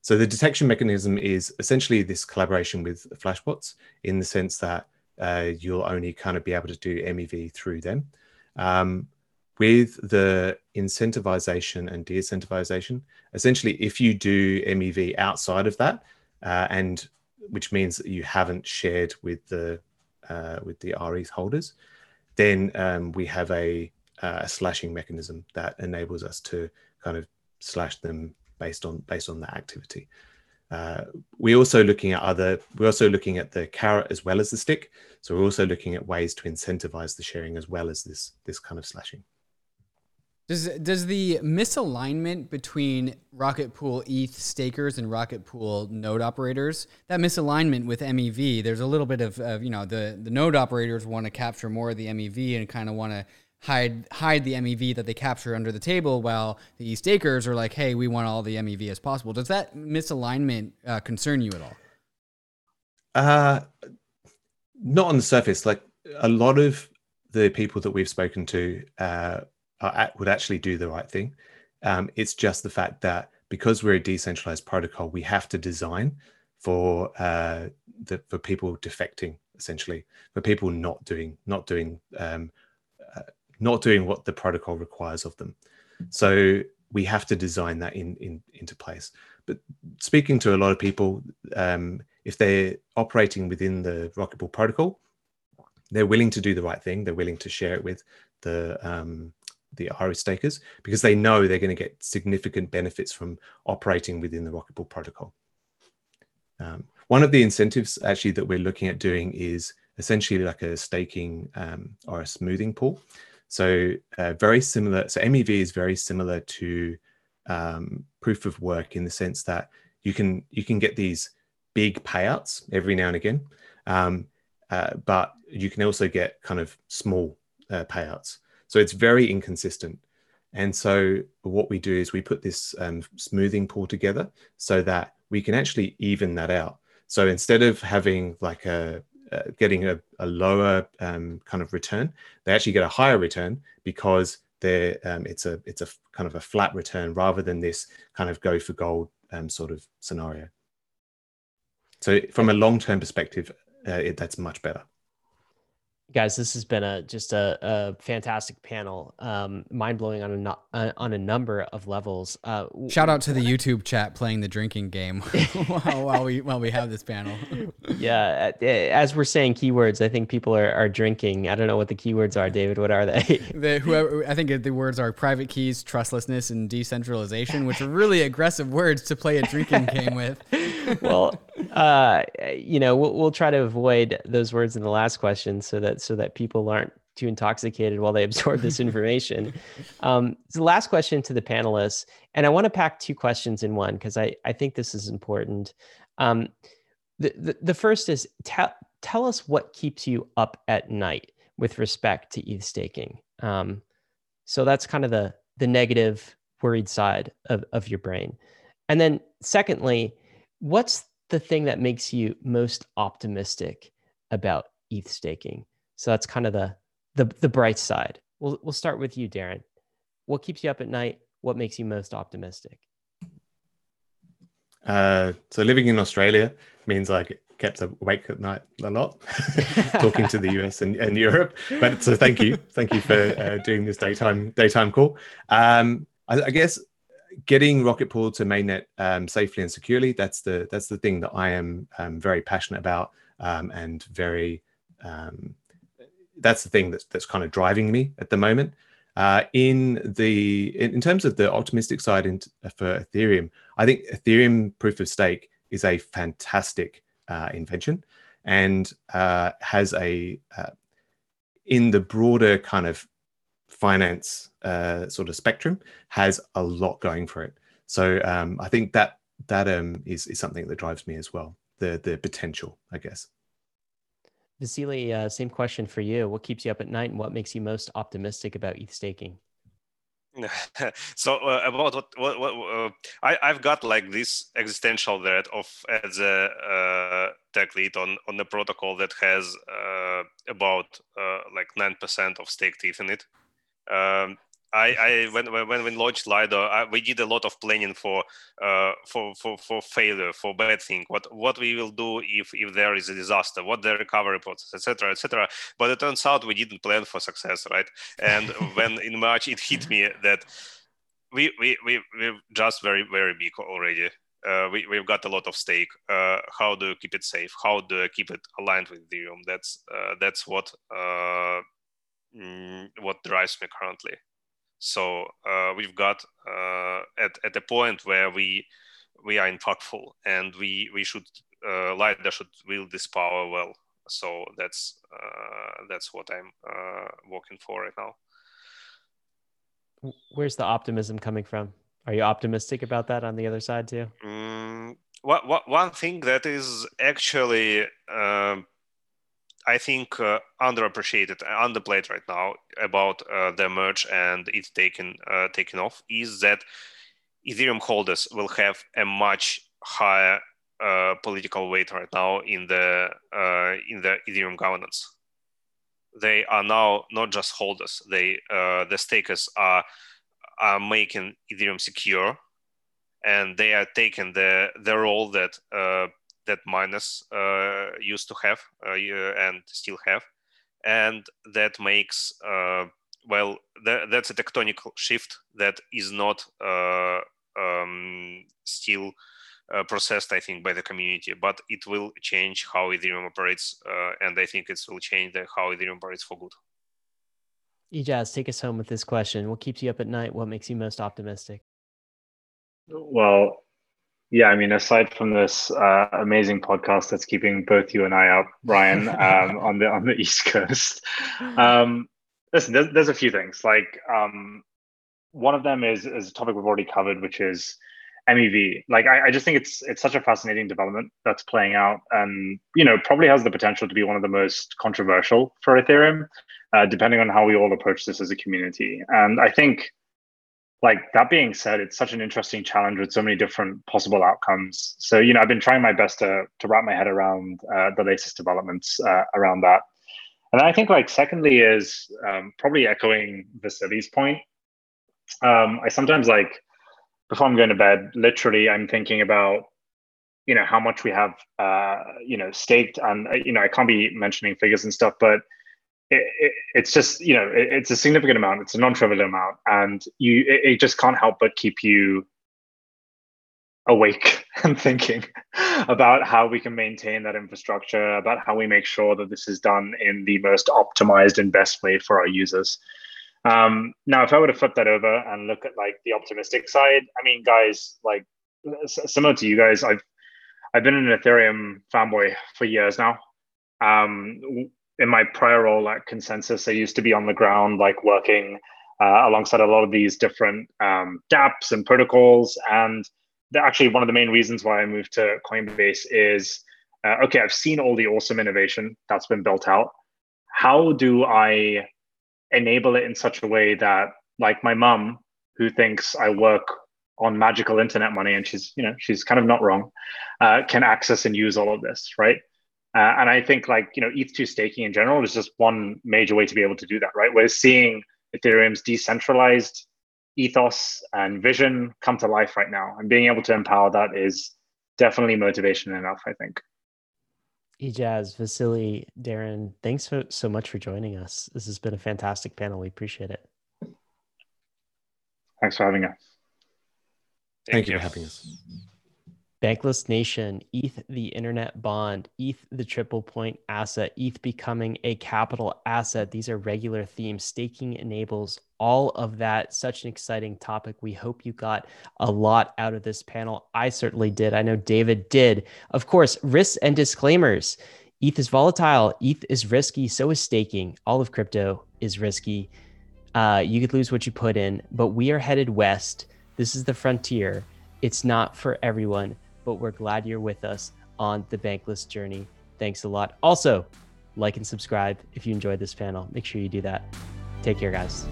Speaker 4: So the detection mechanism is essentially this collaboration with Flashbots in the sense that uh, you'll only kind of be able to do MEV through them. Um, with the incentivization and de-incentivization, essentially, if you do MEV outside of that, uh, and which means that you haven't shared with the uh, with the rETH holders, then um, we have a, uh, a slashing mechanism that enables us to kind of slash them based on based on that activity. Uh, we're also looking at other. We're also looking at the carrot as well as the stick. So we're also looking at ways to incentivize the sharing as well as this this kind of slashing.
Speaker 2: Does does the misalignment between Rocket Pool ETH stakers and Rocket Pool node operators that misalignment with MEV? There's a little bit of, of you know the the node operators want to capture more of the MEV and kind of want to hide hide the MEV that they capture under the table, while the stakers are like, hey, we want all the MEV as possible. Does that misalignment uh, concern you at all?
Speaker 4: Uh, not on the surface. Like a lot of the people that we've spoken to. Uh, are, would actually do the right thing. Um, it's just the fact that because we're a decentralized protocol, we have to design for uh, the, for people defecting essentially, for people not doing not doing um, uh, not doing what the protocol requires of them. So we have to design that in, in into place. But speaking to a lot of people, um, if they're operating within the Rocket Pool protocol, they're willing to do the right thing. They're willing to share it with the um, the rETH stakers because they know they're going to get significant benefits from operating within the Rocket Pool protocol. Um, one of the incentives actually that we're looking at doing is essentially like a staking um, or a smoothing pool. So uh, very similar. So MEV is very similar to um, proof of work in the sense that you can you can get these big payouts every now and again, um, uh, but you can also get kind of small uh, payouts. So it's very inconsistent. And so what we do is we put this um, smoothing pool together so that we can actually even that out. So instead of having like a uh, getting a, a lower um, kind of return, they actually get a higher return because they're um, it's a it's a kind of a flat return rather than this kind of go for gold um, sort of scenario. So from a long term perspective, uh, it, that's much better
Speaker 1: guys this has been a just a, a fantastic panel um mind-blowing on a uh, on a number of levels. Uh
Speaker 2: shout out to the youtube chat playing the drinking game while, while, we while we have this panel.
Speaker 1: Yeah as we're saying keywords i think people are, are drinking. I don't know what the keywords are david. What are they?
Speaker 2: The, whoever i think the words are private keys trustlessness and decentralization which are really aggressive words to play a drinking game with
Speaker 1: well uh you know we'll, we'll try to avoid those words in the last question so that so that people aren't too intoxicated while they absorb this information. um, so the last question to the panelists, and I want to pack two questions in one because I, I think this is important. Um, the, the, the first is tell, tell us what keeps you up at night with respect to ETH staking. Um, so that's kind of the, the negative, worried side of, of your brain. And then secondly, what's the thing that makes you most optimistic about ETH staking? So that's kind of the the the bright side. We'll we'll start with you, Darren. What keeps you up at night? What makes you most optimistic?
Speaker 4: Uh, so living in Australia means like kept awake at night a lot, talking to the US and, and Europe. But so thank you, thank you for uh, doing this daytime daytime call. Um, I, I, guess getting Rocket Pool to mainnet um, safely and securely that's the that's the thing that I am um, very passionate about um, and very um, that's the thing that's that's kind of driving me at the moment. Uh, in the in, in, terms of the optimistic side in, for Ethereum, I think Ethereum proof of stake is a fantastic uh, invention and uh, has a uh, in the broader kind of finance uh, sort of spectrum has a lot going for it. So um, I think that that um, is is something that drives me as well. The the potential, I guess.
Speaker 1: Vasiliy, uh, same question for you. What keeps you up at night and what makes you most optimistic about ETH staking?
Speaker 5: so uh, about what, what, what uh, I, I've got like this existential threat of as a uh, tech lead on on the protocol that has uh, about uh, like nine percent of staked ETH in it. Um, I, I when when we launched Lido, I, we did a lot of planning for uh, for for for failure, for bad thing. What what we will do if if there is a disaster? What the recovery process, etc., etc. But it turns out we didn't plan for success, right? And when in March it hit me that we we we we're just very very big already. Uh, we, we've got a lot of stake. Uh, how do you keep it safe? How do you keep it aligned with Ethereum? That's uh, that's what uh, mm, what drives me currently. So uh, we've got uh, at at a point where we we are impactful and we we should uh, Lido should wield this power well. So that's uh, that's what I'm uh, working for right now.
Speaker 1: Where's the optimism coming from? Are you optimistic about that on the other side too?
Speaker 5: Mm, what, what, one thing that is actually um, I think uh, underappreciated, underplayed right now about uh, the merge and it's taken uh, taken off is that Ethereum holders will have a much higher uh, political weight right now in the uh, in the Ethereum governance. They are now not just holders; they uh, the stakers are are making Ethereum secure, and they are taking the the role that that miners uh, used to have uh, and still have, and that makes uh, well that's a tectonic shift that is not um, still uh, processed, I think, by the community, but it will change how Ethereum operates, uh, and I think it will change the, how Ethereum operates for good.
Speaker 1: Ejaaz, take us home with this question. What keeps you up at night? What makes you most optimistic?
Speaker 3: Well, Yeah, I mean, aside from this uh, amazing podcast that's keeping both you and I up, Ryan, um, on the on the East Coast, um, listen, there's, there's a few things. Like um, one of them is is a topic we've already covered, which is MEV. Like I, I, just think it's it's such a fascinating development that's playing out, and you know probably has the potential to be one of the most controversial for Ethereum, uh, depending on how we all approach this as a community. And I think, like that being said, it's such an interesting challenge with so many different possible outcomes. So you know I've been trying my best to to wrap my head around uh, the latest developments uh, around that. And I think like secondly is um, probably echoing Vasiliy's point. Um, I sometimes like before I'm going to bed, literally, I'm thinking about you know how much we have uh, you know staked, and uh, you know I can't be mentioning figures and stuff, but it, it, it's just you know it, it's a significant amount. It's a non-trivial amount, and you it, just can't help but keep you awake and thinking about how we can maintain that infrastructure, about how we make sure that this is done in the most optimized and best way for our users. Um, now, if I were to flip that over and look at like the optimistic side, I mean, guys, like similar to you guys, I've I've been an Ethereum fanboy for years now. Um, in my prior role at ConsenSys, I used to be on the ground, like working uh, alongside a lot of these different um, dApps and protocols. And actually, one of the main reasons why I moved to Coinbase is uh, okay, I've seen all the awesome innovation that's been built out. How do I enable it in such a way that like my mom who thinks i work on magical internet money and she's you know she's kind of not wrong uh, can access and use all of this right uh, and i think like you know eth2 staking in general is just one major way to be able to do that right we're seeing ethereum's decentralized ethos and vision come to life right now and being able to empower that is definitely motivation enough i think
Speaker 1: Ejaaz, Vasiliy, Darren, thanks so, so much for joining us. This has been a fantastic panel. We appreciate it.
Speaker 3: Thanks for having us.
Speaker 4: Thank, Thank you for having us.
Speaker 1: Bankless Nation, ETH the internet bond, ETH the triple point asset, ETH becoming a capital asset. These are regular themes. Staking enables all of that. Such an exciting topic. We hope you got a lot out of this panel. I certainly did. I know David did. Of course, risks and disclaimers. ETH is volatile, ETH is risky, so is staking. All of crypto is risky. Uh, you could lose what you put in, but we are headed west. This is the frontier. It's not for everyone but we're glad you're with us on the Bankless journey. Thanks a lot. Also, like and subscribe if you enjoyed this panel. Make sure you do that. Take care, guys.